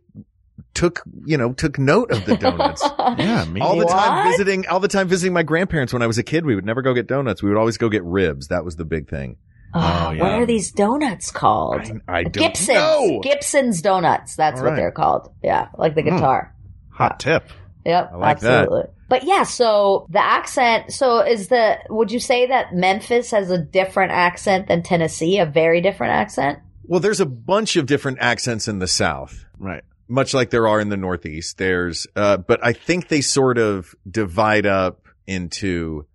took you know took note of the donuts Yeah, me. all the time visiting all the time visiting my grandparents when I was a kid. We would never go get donuts. We would always go get ribs. That was the big thing. Oh, yeah. What are these donuts called? I, I don't Gibson's. know. Gibson's donuts. That's All what right. they're called. Yeah, like the Hmm. guitar. Hot tip. Yep, I like that. Absolutely. But yeah, so the accent. So is the? Would you say that Memphis has a different accent than Tennessee? A very different accent. Well, there's a bunch of different accents in the South, Right. much like there are in the Northeast. There's, uh, but I think they sort of divide up into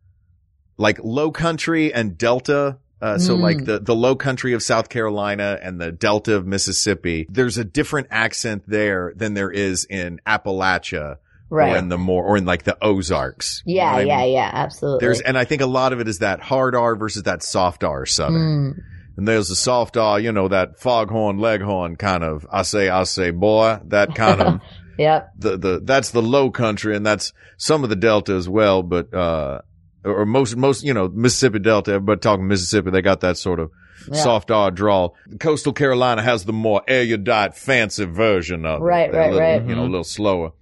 like low country and delta. Uh, so Mm. like the, the low country of South Carolina and the delta of Mississippi, there's a different accent there than there is in Appalachia Right. or in the more, or in like the Ozarks. You know yeah, I yeah, mean? yeah. Absolutely. There's, and I think a lot of it is that hard R versus that soft R Southern. Mm. And there's the soft R, you know, that foghorn, leghorn kind of, I say, I say, boy, that kind of, Yep. the, the, that's the low country and that's some of the Delta as well, but, uh, or most, most, you know, Mississippi Delta, everybody talking Mississippi, they got that sort of Yeah. soft R drawl. Coastal Carolina has the more erudite, fancy version of Right, it. They're right, right. You know, a little slower.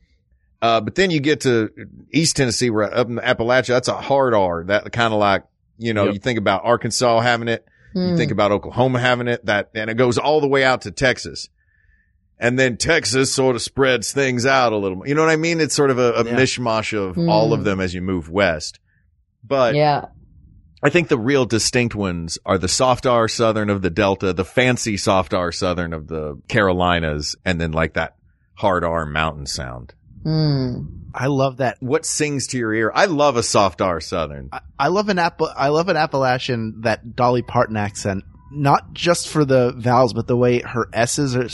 Uh, but then you get to East Tennessee, where up in the Appalachia, that's a hard R. That kind of like, you know, Yep. you think about Arkansas having it, you Mm. think about Oklahoma having it, that, and it goes all the way out to Texas. And then Texas sort of spreads things out a little more. You know what I mean? It's sort of a, a Yeah. mishmash of all of Mm. them as you move west. But yeah. I think the real distinct ones are the soft R Southern of the Delta, the fancy soft R Southern of the Carolinas, and then like that hard R mountain sound. Mm. I love that. What sings to your ear? I love a soft R Southern. I, I love an Apple. I love an Appalachian that Dolly Parton accent, not just for the vowels, but the way her s's are,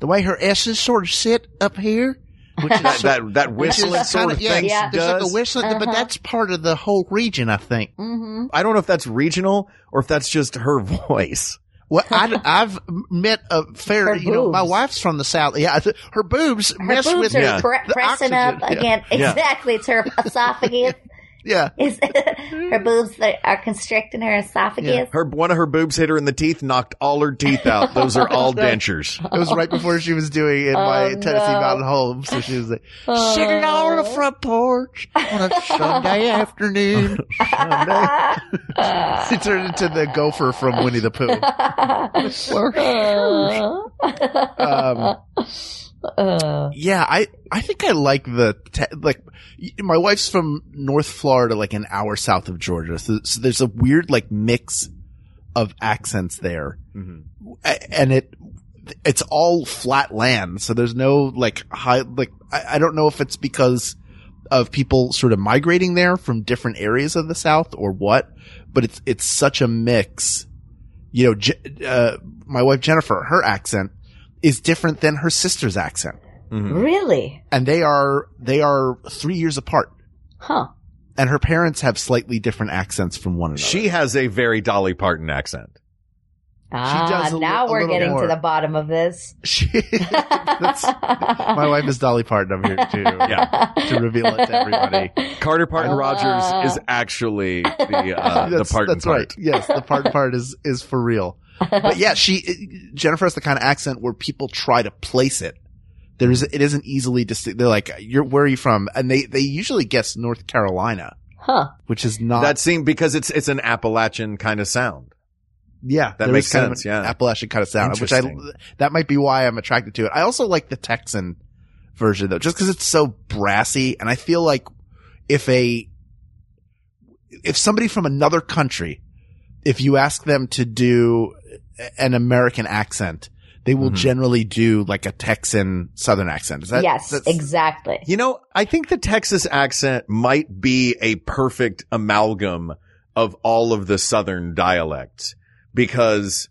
the way her s's sort of sit up here. which is that that, that whistling sort kinda- of yeah, thing Yeah. she There's like does. a whistling, but Uh-huh. that's part of the whole region, I think. hmm I don't know if that's regional or if that's just her voice. Well, I, have met a fair, Her you know, my wife's from the south. Yeah, th- her boobs Her mess boobs with are Yeah. pre- pressing oxygen. up Yeah. again. Yeah. Exactly, it's her esophagus. Yeah. Is her boobs are constricting her esophagus? Her one of her boobs hit her in the teeth, knocked all her teeth out. Those are all dentures. It was right before she was doing in my Oh, Tennessee no. Mountain home. So she was like, Oh. Sitting on the front porch on a Sunday afternoon. she turned into the gopher from Winnie the Pooh. Um, Uh, yeah, I, I think I like the, te- like, my wife's from North Florida, like an hour south of Georgia. So, so there's a weird, like, mix of accents there. A- And it, it's all flat land. So there's no, like, high, like, I, I don't know if it's because of people sort of migrating there from different areas of the South or what, but it's, it's such a mix. You know, Je- uh, my wife Jennifer, her accent is different than her sister's accent. really? And they are, they are three years apart. Huh. And her parents have slightly different accents from one another. She has a very Dolly Parton accent. Ah, does li- now a we're getting more. to the bottom of this. She, that's, my wife is Dolly Parton. I'm here to, Yeah. to reveal it to everybody. Carter Parton Uh. Rogers is actually the uh, the that's, Parton that's part. right. Yes, the Parton part is, is for real. But yeah, she, Jennifer has the kind of accent where people try to place it. There is, it isn't easily distinct. They're like, you're, where are you from? And they, they usually guess North Carolina, Huh. which is not, That seemed because it's it's an Appalachian kind of sound. yeah, that makes is kind of sense, yeah. Appalachian kind of sound, which I, that might be why I'm attracted to it. I also like the Texan version though, just because it's so brassy. And I feel like if a, if somebody from another country, if you ask them to do an American accent, they will Mhm. generally do like a Texan Southern accent. Is that, yes, exactly. You know, I think the Texas accent might be a perfect amalgam of all of the Southern dialects because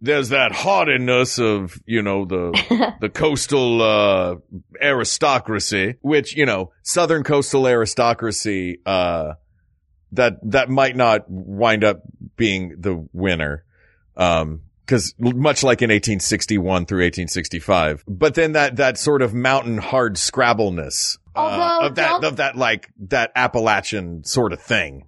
there's that haughtiness of, you know, the, the coastal, uh, aristocracy, which, you know, Southern coastal aristocracy, uh, that, that might not wind up being the winner. Um, cause much like in 1861 through 1865, but then that, that sort of mountain hard scrabbleness, uh, of that, of that like, that Appalachian sort of thing.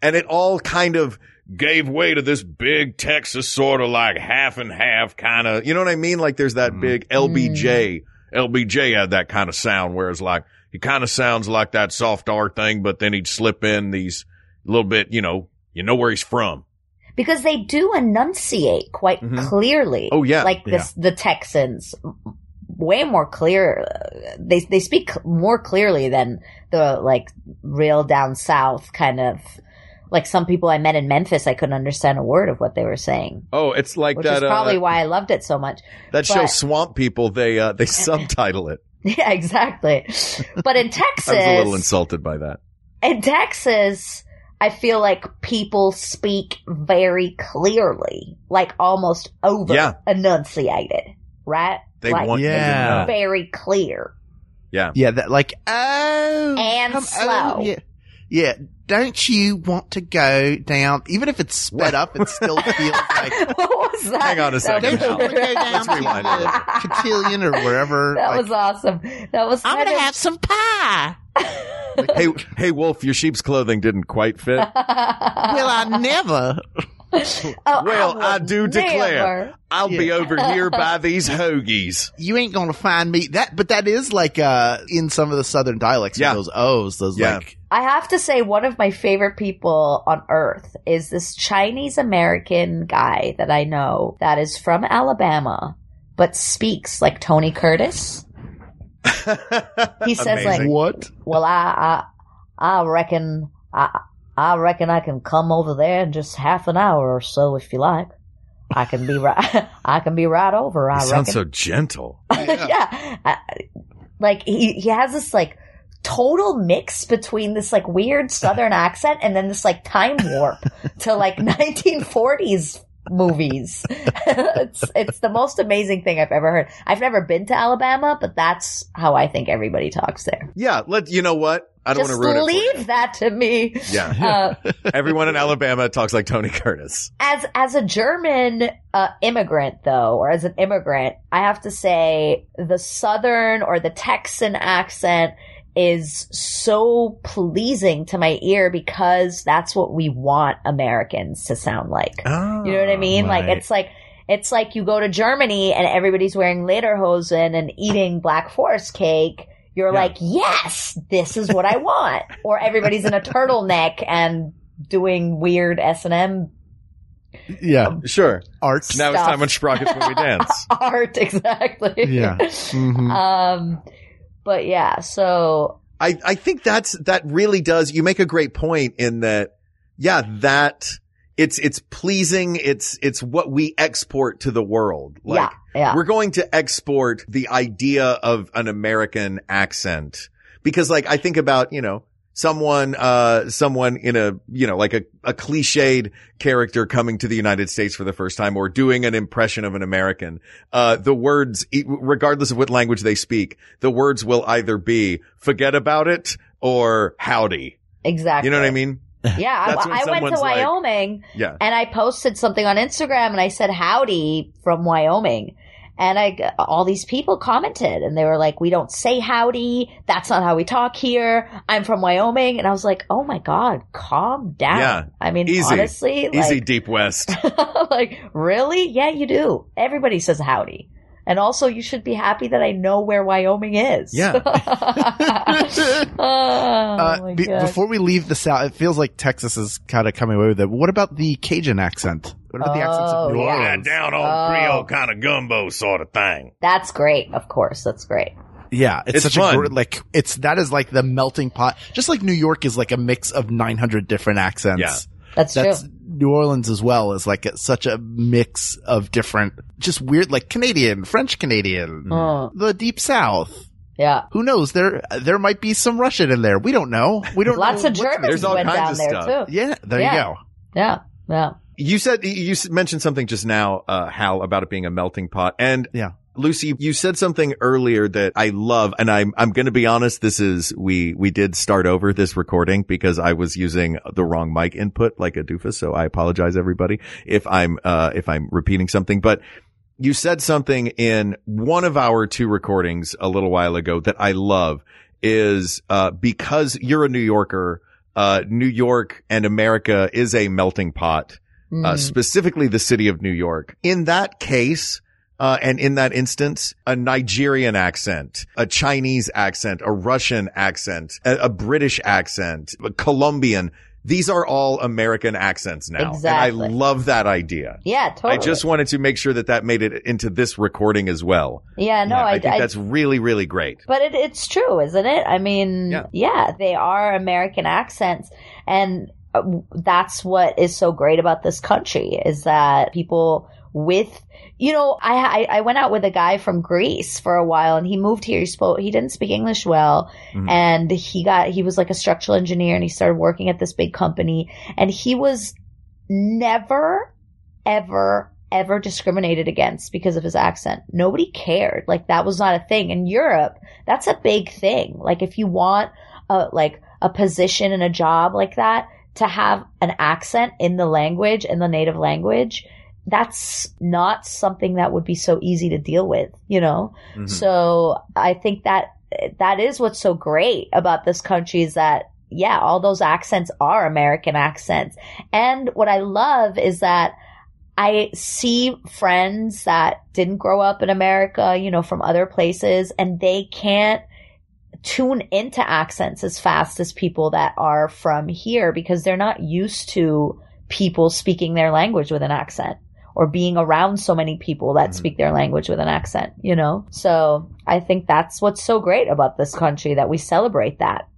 And it all kind of gave way to this big Texas sort of like half and half kind of, you know what I mean? Like there's that big LBJ. LBJ had that kind of sound, whereas like he kind of sounds like that soft R thing, but then he'd slip in these little bit, you know, you know where he's from. because they do enunciate quite Mhm. clearly. Oh, yeah. like this, the Texans, way more clear. They they speak more clearly than the like real down south kind of. Like some people I met in Memphis, I couldn't understand a word of what they were saying, Oh, it's like which that, is probably uh, why I loved it so much. that show Swamp People. They, uh, they subtitle it. Yeah, exactly. But in Texas, I was a little insulted by that. in Texas, I feel like people speak very clearly, like almost over Yeah. enunciated, right? They like, want to Yeah. very clear Yeah. yeah, that like, oh, and slow. oh, yeah. Yeah. Don't you want to go down? Even if it's sped up, it still feels like, what was that? Hang on a second. don't you want to go down Let's to rewind a the cotillion or wherever? That like, was awesome. That was I'm gonna of, have some pie. hey, hey, Wolf, your sheep's clothing didn't quite fit. well, I never. Oh, Well, I would do declare, never. I'll be over here by these hoagies. You ain't gonna find me that, but that is like, uh, in some of the southern dialects, Yeah. those O's, those Yeah. like, I have to say, one of my favorite people on earth is this Chinese American guy that I know that is from Alabama, but speaks like Tony Curtis. He says like, what? "Well, I, I, I reckon, I, I reckon I can come over there in just half an hour or so if you like. I can be right, I can be right over. I He sounds reckon." so gentle. yeah. I- like he he has this like total mix between this like weird southern accent and then this like time warp to like 1940s movies. it's it's the most amazing thing I've ever heard. I've never been to Alabama, but that's how I think everybody talks there. Yeah, let you know what? I don't Just want to ruin it. leave that to me. Yeah. Uh, Everyone in Alabama talks like Tony Curtis. as as a German uh, immigrant, though, or as an immigrant, I have to say the Southern or the Texan accent is so pleasing to my ear because that's what we want Americans to sound like. Oh, you know what I mean? Like it's like it's like you go to Germany and everybody's wearing lederhosen and eating Black Forest cake. You're Yeah. like, yes, this is what I want. or everybody's in a turtleneck and doing weird S and M Yeah. Sure. Art. Now it's time on Sprockets when we dance. art exactly. Yeah. Mhm. Um, but yeah, so I, I think that's, that really does, you make a great point in that, yeah, that, it's, it's pleasing. It's, it's what we export to the world. Like, yeah, yeah. we're going to export the idea of an American accent because like I think about, you know, someone, uh, someone in a, you know, like a, a cliched character coming to the United States for the first time or doing an impression of an American. Uh, the words, regardless of what language they speak, the words will either be forget about it or howdy. exactly. You know what I mean? Yeah, I, I went to someone's like- Wyoming Yeah. and I posted something on Instagram and I said howdy from Wyoming. And I, all these people commented and they were like, we don't say howdy. That's not how we talk here. I'm from Wyoming. And I was like, oh my God, calm down. Yeah. I mean, Easy. honestly, Easy like, deep west. like, really? Yeah, you do. Everybody says howdy. And also, you should be happy that I know where Wyoming is. Yeah. oh, Uh, be- before we leave the South, it feels like Texas is kind of coming away with it. What about the Cajun accent? What about the accents of New Oh, yeah. Orleans? down on Oh. Creole kind of gumbo sort of thing. That's great. Of course. That's great. Yeah, it's, It's such fun. a gr- like it's that is like the melting pot. Just like New York is like a mix of 900 different accents. Yeah. That's, That's true. New Orleans as well is like a, such a mix of different, just weird, like Canadian, French Canadian, Mm. the Deep South. Yeah. Who knows? There, there might be some Russian in there. We don't know. We don't. Lots know of Germans There's all went kinds down of there stuff. too. Yeah, there Yeah. you go. Yeah. Yeah. You said you mentioned something just now, uh, Hal, about it being a melting pot, and Yeah. Lucie, you said something earlier that I love, and I'm I'm going to be honest. This is we we did start over this recording because I was using the wrong mic input like a doofus. So I apologize, everybody, if I'm uh if I'm repeating something. But you said something in one of our two recordings a little while ago that I love is uh because you're a New Yorker. Uh, New York and America is a melting pot uh, Mm. specifically the city of New York. In that case, uh, and in that instance, a Nigerian accent, a Chinese accent, a Russian accent, a, a British accent, a Colombian. These are all American accents now. Exactly. And I love that idea. Yeah, totally. I just wanted to make sure that that made it into this recording as well. yeah, no, Yeah, I, I think I- that's really, really great. But it, it's true, isn't it? I mean, Yeah. yeah. they are American accents. And uh, that's what is so great about this country is that people with, you know, I, I, I went out with a guy from Greece for a while and he moved here. He spoke, he didn't speak English well. Mhm. And he got, he was like a structural engineer and he started working at this big company and he was never, ever, ever discriminated against because of his accent. Nobody cared. Like that was not a thing. In Europe, that's a big thing. Like if you want a, like a position and a job like that, to have an accent in the language, in the native language, that's not something that would be so easy to deal with, you know? Mhm. So I think that that is what's so great about this country is that yeah, all those accents are American accents. And what I love is that I see friends that didn't grow up in America, you know, from other places and they can't tune into accents as fast as people that are from here because they're not used to people speaking their language with an accent or being around so many people that speak their language with an accent, you know? So I think that's what's so great about this country that we celebrate that.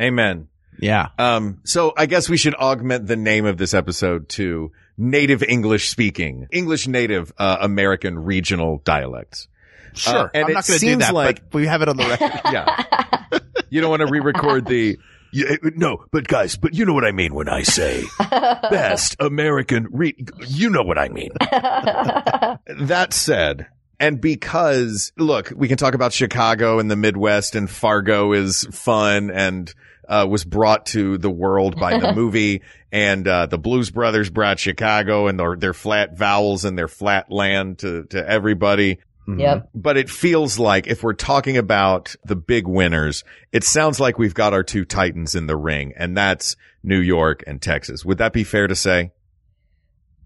Amen. Yeah. Um, so I guess we should augment the name of this episode to native English speaking, English native, uh, American regional dialects. Sure. Uh, and I'm it not going to do seems that, like- but we have it on the record. Yeah. you don't want to re-record the Yeah, no, but guys, but you know what I mean when I say best American read. you know what I mean. That said, and because look, we can talk about Chicago and the Midwest and Fargo is fun and uh, was brought to the world by the movie and uh, the Blues Brothers brought Chicago and their, their flat vowels and their flat land to to everybody. Yep. But it feels like if we're talking about the big winners, it sounds like we've got our two titans in the ring, and that's New York and Texas. Would that be fair to say?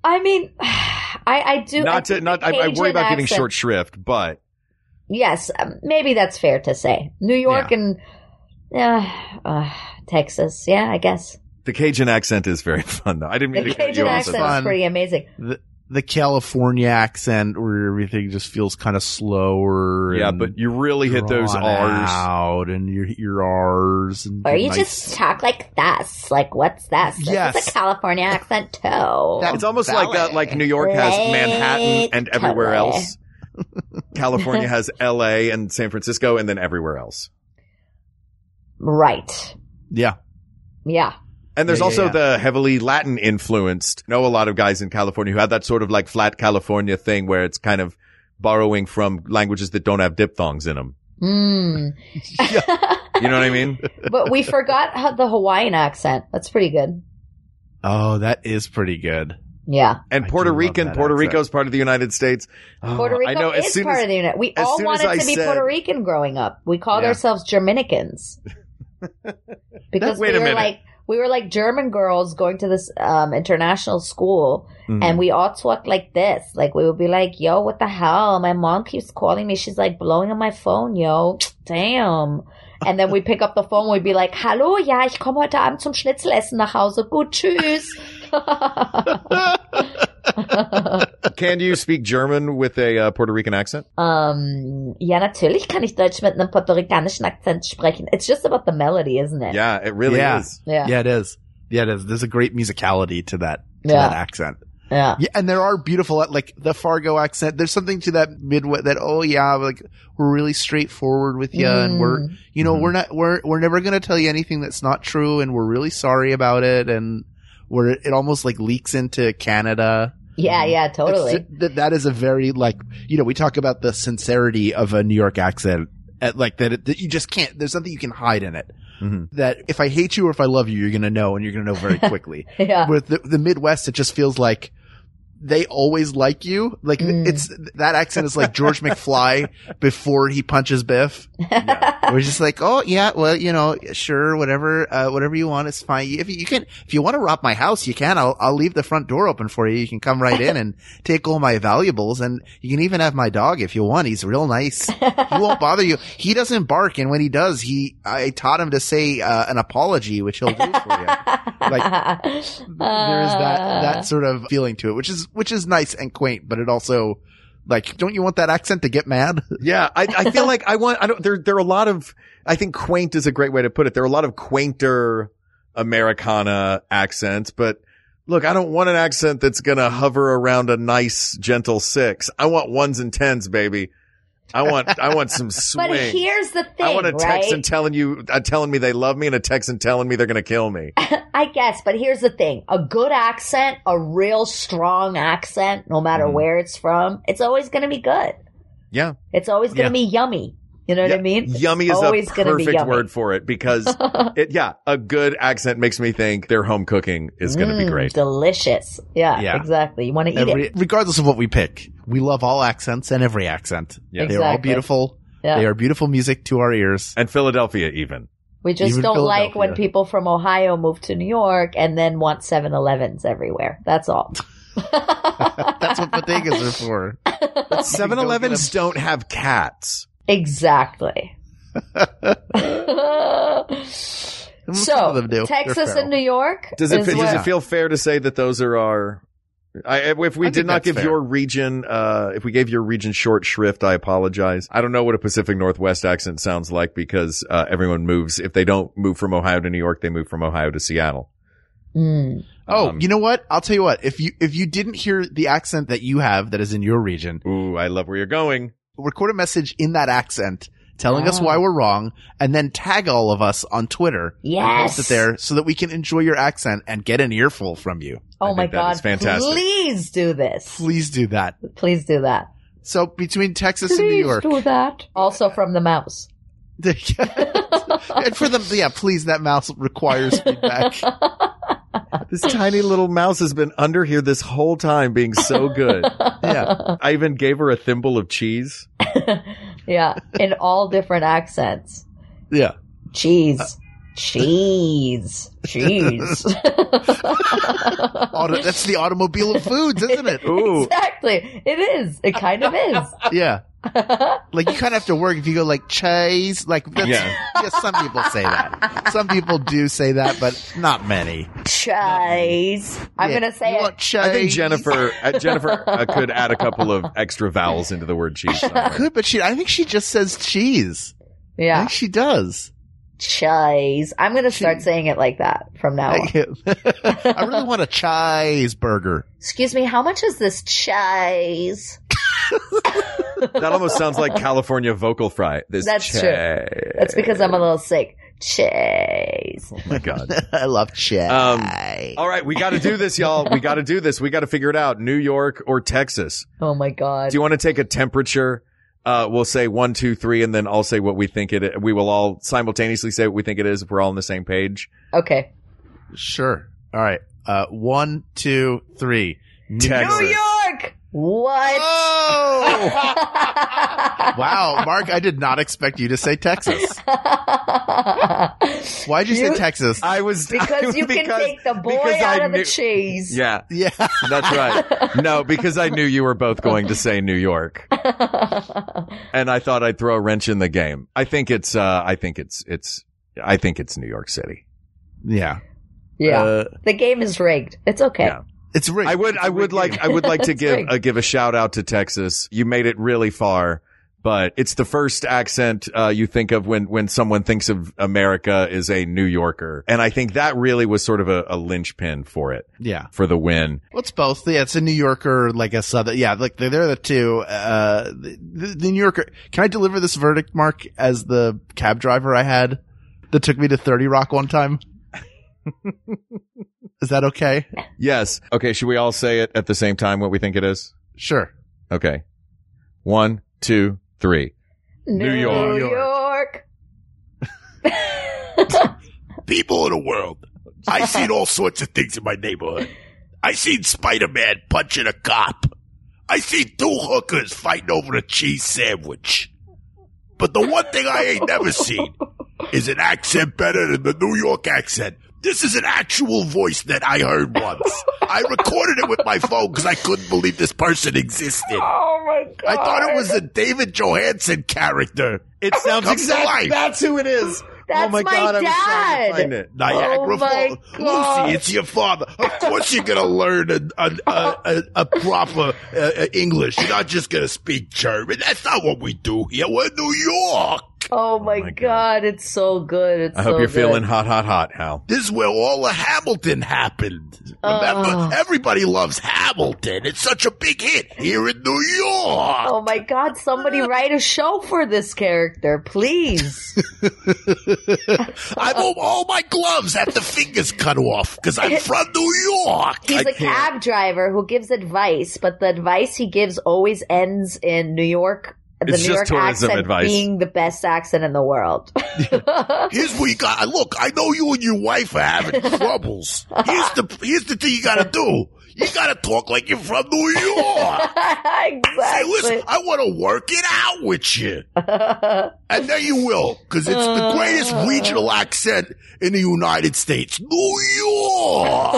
I mean, I, I do. I not to not. I, I worry Cajun about giving accent- short shrift, but Yes, um, maybe that's fair to say. New York and uh, uh, Texas. Yeah, I guess the Cajun accent is very fun, though. I didn't mean the to cut you Cajun accent is pretty amazing. The, the California accent where everything just feels kind of slower. Yeah, and but you really hit those R's. out and your your R's and Or you nice- just talk like this. Like, what's this? This Yes. is a California accent too. It's almost like uh, like New York has Manhattan and everywhere Totally. else. California has L.A. and San Francisco, and then everywhere else. right. yeah. Yeah. And there's Yeah, yeah, also yeah. the heavily Latin influenced. Know a lot of guys in California who have that sort of like flat California thing where it's kind of borrowing from languages that don't have diphthongs in them. Mm. You know what I mean? but we forgot how the Hawaiian accent. That's pretty good. Oh, that is pretty good. Yeah. And Puerto Rican, Puerto accent. Rico's part of the United States. Oh, Puerto Rico I know, as is soon part as- of the United We as all soon as wanted I to be said- Puerto Rican growing up. We called Yeah. ourselves Germanicans. because Wait we a were minute. like we were like German girls going to this um, international school Mhm. and we all talked like this. Like we would be like, yo, what the hell? My mom keeps calling me. She's like blowing on my phone, yo. Damn. And then we pick up the phone. We'd be like, hallo, ja, ich komme heute Abend zum Schnitzelessen nach Hause. Gut, tschüss. Can you speak German with a uh, Puerto Rican accent? um, ja, natürlich kann ich Deutsch mit einem puerto-ricanischen Akzent sprechen. It's just about the melody, isn't it? Yeah, it really yeah. is. Yeah. Yeah, it is. Yeah, it is. There's a great musicality to that to Yeah. that accent. Yeah. Yeah, and there are beautiful like the Fargo accent. There's something to that Midwest that oh yeah, like we're really straightforward with you, and we're Mm. you know Mhm. we're not we're we're never gonna tell you anything that's not true, and we're really sorry about it, and where it almost like leaks into Canada. Yeah, yeah, totally. It's- that that is a very like you know we talk about the sincerity of a New York accent, at, like that, it, that you just can't. There's nothing you can hide in it. Mhm. That if I hate you or if I love you, you're gonna know, and you're gonna know very quickly. yeah. With the, the Midwest, it just feels like they always like you. Like Mm. it's that accent is like George McFly before he punches Biff. We're just like, oh yeah, well you know, sure, whatever, uh, whatever you want is fine. If you, you can, if you want to rob my house, you can. I'll I'll leave the front door open for you. You can come right in and take all my valuables, and you can even have my dog if you want. He's real nice. He won't bother you. He doesn't bark, and when he does, he I taught him to say uh, an apology, which he'll do for you like there is that that sort of feeling to it, which is which is nice and quaint, but it also like don't you want that accent to get mad? Yeah, I, I feel like I want, I don't, there, there are a lot of, I think quaint is a great way to put it. There are a lot of quainter Americana accents, but look, I don't want an accent that's going to hover around a nice, gentle six. I want ones and tens, baby. I want, I want some swing. But here's the thing, I want a right? Texan telling you, uh, telling me they love me and a Texan telling me they're going to kill me. I guess, but here's the thing. A good accent, a real strong accent, no matter Mhm. where it's from, it's always going to be good. Yeah. It's always going to Yeah. be yummy. You know what I Yeah, mean? Yummy is always a gonna be perfect word for it because it, yeah, a good accent makes me think their home cooking is going to be Mm, great. Delicious. Yeah, Yeah. exactly. You want to eat Every, it. regardless of what we pick, we love all accents and every accent. Yeah. They're all beautiful. Yeah. They are beautiful music to our ears. And Philadelphia even. We just Even don't like when people from Ohio move to New York and then want 7-Elevens everywhere. That's all. That's what bodegas are for. But 7-Elevens don't have cats. Exactly. Some of so, them do. Texas and New York. Does it, is does it feel fair to say that those are our, I, if we I did not give fair. your region, uh, if we gave your region short shrift, I apologize. I don't know what a Pacific Northwest accent sounds like because, uh, everyone moves. If they don't move from Ohio to New York, they move from Ohio to Seattle. Mm. Oh, Um, you know what? I'll tell you what. If you if you didn't hear the accent that you have that is in your region, Ooh, I love where you're going. Record a message in that accent telling us why oh. we're wrong, and then tag all of us on Twitter. Yes. post it there so that we can enjoy your accent and get an earful from you. Oh my think god! fantastic. Please do this. Please do that. Please do that. So between Texas and New Please York, do that. Also from the mouse. and for them, yeah, please, that mouse requires feedback. This tiny little mouse has been under here this whole time being so good. Yeah. I even gave her a thimble of cheese. Yeah, in all different accents. Yeah. Cheese. Uh, cheese. Cheese. Auto, that's the automobile of foods, isn't it? Ooh. exactly. It is. It kind of is. Yeah. Like you kind of have to work if you go like cheese. Like that's, Yeah. yeah. some people say that. Some people do say that, but not many. Cheese. I'm Yeah. gonna say You it. want cheese? I think Jennifer uh, Jennifer uh, could add a couple of extra vowels into the word cheese. somewhere. could, but she. I think she just says cheese. I Yeah. think she does. Cheese. I'm gonna start saying it like that from now on. I really want a cheeseburger. Excuse me, how much is this cheese? That almost sounds like California vocal fry. This That's true. That's because I'm a little sick. Chase. Oh my god. I love cheese. Um, all right, we got to do this, y'all. We got to do this. We got to figure it out. New York or Texas? Oh my god. Do you want to take a temperature? Uh, we'll say one, two, three, and then I'll say what we think it. Is. We will all simultaneously say what we think it is if we're all on the same page. Okay. Sure. All right. Uh, one, two, three. Texas. New York! What? Oh! wow, Mark, I did not expect you to say Texas. Why'd you, You- say Texas? I was because you can because- take the boy out I of the cheese. Yeah, yeah. that's right. No, because I knew you were both going to say New York, and I thought I'd throw a wrench in the game. I think it's. Uh, I think it's. It's. I think it's New York City. Yeah. Yeah. Uh, the game is rigged. It's okay. Yeah. It's rigged. I would. I would like. I would like to give rigged. uh, give a shout out to Texas. You made it really far, but it's the first accent uh, you think of when when someone thinks of America is a New Yorker, and I think that really was sort of a, a linchpin for it Yeah. for the win. Well, it's both. Yeah, it's a New Yorker, like a Southern. Yeah, like they're, they're the two. Uh, the, the New Yorker. Can I deliver this verdict, Mark, as the cab driver I had that took me to 30 Rock one time? Is that okay? Yes. Okay. Should we all say it at the same time? What we think it is? Sure. Okay. One, two, three. New, York. New York. People of the world, I seen all sorts of things in my neighborhood. I seen Spider-Man punching a cop. I seen two hookers fighting over a cheese sandwich. But the one thing I ain't never seen is an accent better than the New York accent. This is an actual voice that I heard once. I recorded it with my phone because I couldn't believe this person existed. Oh my god. I thought it was a David Johansen character. It sounds exactly. to That's who it is. That's oh my, my god! I was trying dad. to find it. Niagara Oh Falls. Lucie, it's your father. Of course you're going to learn a, a, a, a, a proper uh, uh, English. You're not just going to speak German. That's not what we do here. We're in New York. Oh, oh my, god. it's so good. It's I hope so you're good. feeling hot, hot, hot, Hal. This is where all of Hamilton happened. Remember, Oh. everybody loves Hamilton. It's such a big hit here in New York. Oh my god, somebody write a show for this character, please. I want all my gloves have the fingers cut off because I'm from New York. He's I a can't. cab driver who gives advice, but the advice he gives always ends in New York. The It's New just York tourism accent advice. being the best accent in the world. Here's what you got. Look, I know you and your wife are having troubles. Here's the here's the thing you got to do. You got to talk like you're from New York. exactly. Say, listen, I want to work it out with you, and then you will, because it's the greatest uh. regional accent in the United States, New York.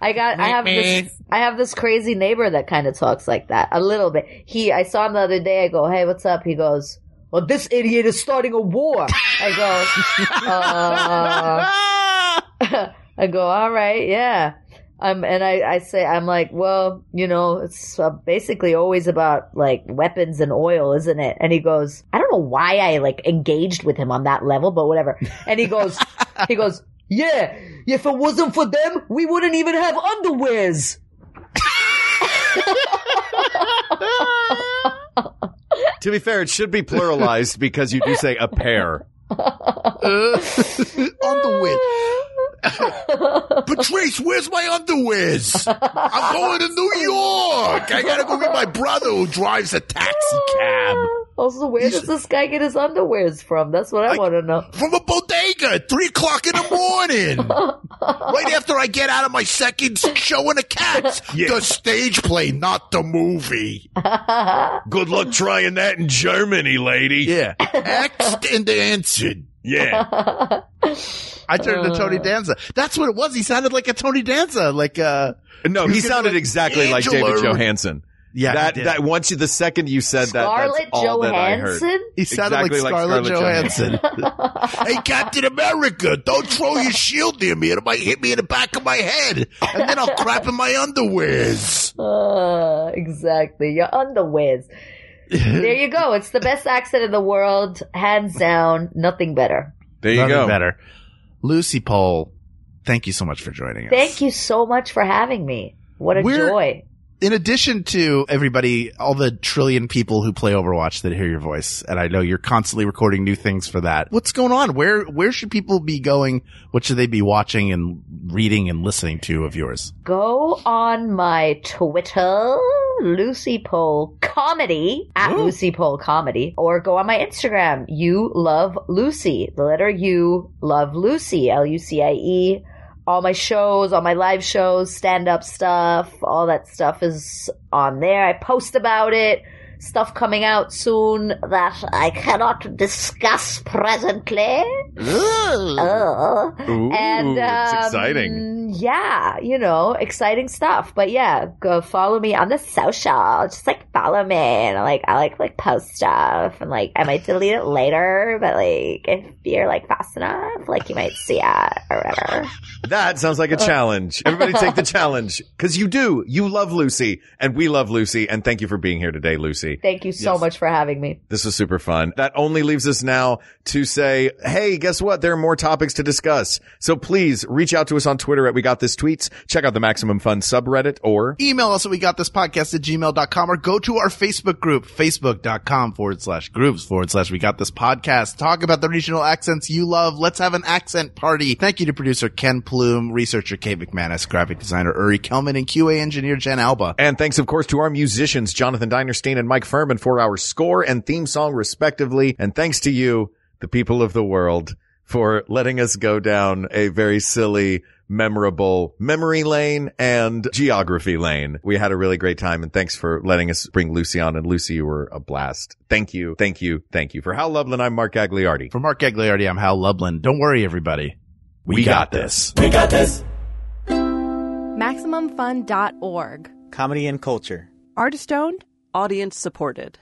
I got I have this I have this crazy neighbor that kind of talks like that a little bit. He I saw him the other day. I go, "Hey, what's up?" He goes, "Well, this idiot is starting a war." I go, uh, I go, "All right, yeah." Um, and I, I say, I'm like, well, you know, it's uh, basically always about like weapons and oil, isn't it? And he goes, I don't know why I like engaged with him on that level, but whatever. And he goes, he goes, yeah, if it wasn't for them, we wouldn't even have underwears. To be fair, it should be pluralized because you do say a pair. underwear. Patrice, where's my underwears? I'm going to New York. I gotta go get my brother who drives a taxi cab. Also, where does this guy get his underwears from? That's what I want to know. From a bodega at three o'clock in the morning. right after I get out of my second show in the cats. The stage play, not the movie. Good luck trying that in Germany, lady. Yeah. Asked and answered. Yeah. I turned to Tony Danza. That's what it was. He sounded like a Tony Danza, like uh No, he sounded exactly like David Angela. Johansson. Yeah, he that that once you the second you said that, Scarlett that's all that I heard. He sounded Exactly like like Scarlett, Scarlett Johansson. hey, Captain America, don't throw your shield near me. It might hit me in the back of my head. And then I'll crap in my underwears. Uh, exactly. Your underwears. there you go. It's the best accent in the world. Hands down. Nothing better. There you Nothing go. better. Lucie Pohl, thank you so much for joining us. Thank you so much for having me. What a We're- joy. In addition to everybody, all the trillion people who play Overwatch that hear your voice, and I know you're constantly recording new things for that. What's going on? Where where should people be going? What should they be watching and reading and listening to of yours? Go on my Twitter, Lucie Pohl Comedy, at Lucie Pohl Comedy, or go on my Instagram, You Love Lucie. The letter U, Love Lucie, L-U-C-I-E. All my shows, all my live shows, stand up stuff, all that stuff is on there. I post about it. Stuff coming out soon that I cannot discuss presently. Uh, Ooh, and it's um, exciting. Yeah, you know, exciting stuff. But yeah, go follow me on the social. Just like follow me, and like I like like post stuff, and like I might delete it later, but like if you're like fast enough, like you might see it or whatever. That sounds like a challenge. Everybody take the challenge. Cause you do. You love Lucie and we love Lucie. And thank you for being here today, Lucie. Thank you so much for having me. This was super fun. That only leaves us now to say, hey, guess what? There are more topics to discuss. So please reach out to us on Twitter at We Got This Tweets. Check out the Maximum Fun subreddit or Email us at we got this podcast at gmail.com or go to our Facebook group, facebook.com forward slash groups forward slash we got this podcast. Talk about the regional accents you love. Let's have an accent party. Thank you to producer Ken Plume, researcher Kate McManus, graphic designer Uri Kelman, and QA engineer Jen Alba. And thanks, of course, to our musicians, Jonathan Dinerstein and Mike Furman for our score and theme song, respectively. And thanks to you, the people of the world, for letting us go down a very silly, memorable memory lane and geography lane. We had a really great time and thanks for letting us bring Lucie on. And Lucie, you were a blast. Thank you. Thank you. Thank you. For Hal Lublin, I'm Mark Gagliardi. For Mark Gagliardi, I'm Hal Lublin. Don't worry, everybody. We, got, this. We got this. MaximumFun.org. Comedy and culture. Artist owned. Audience supported.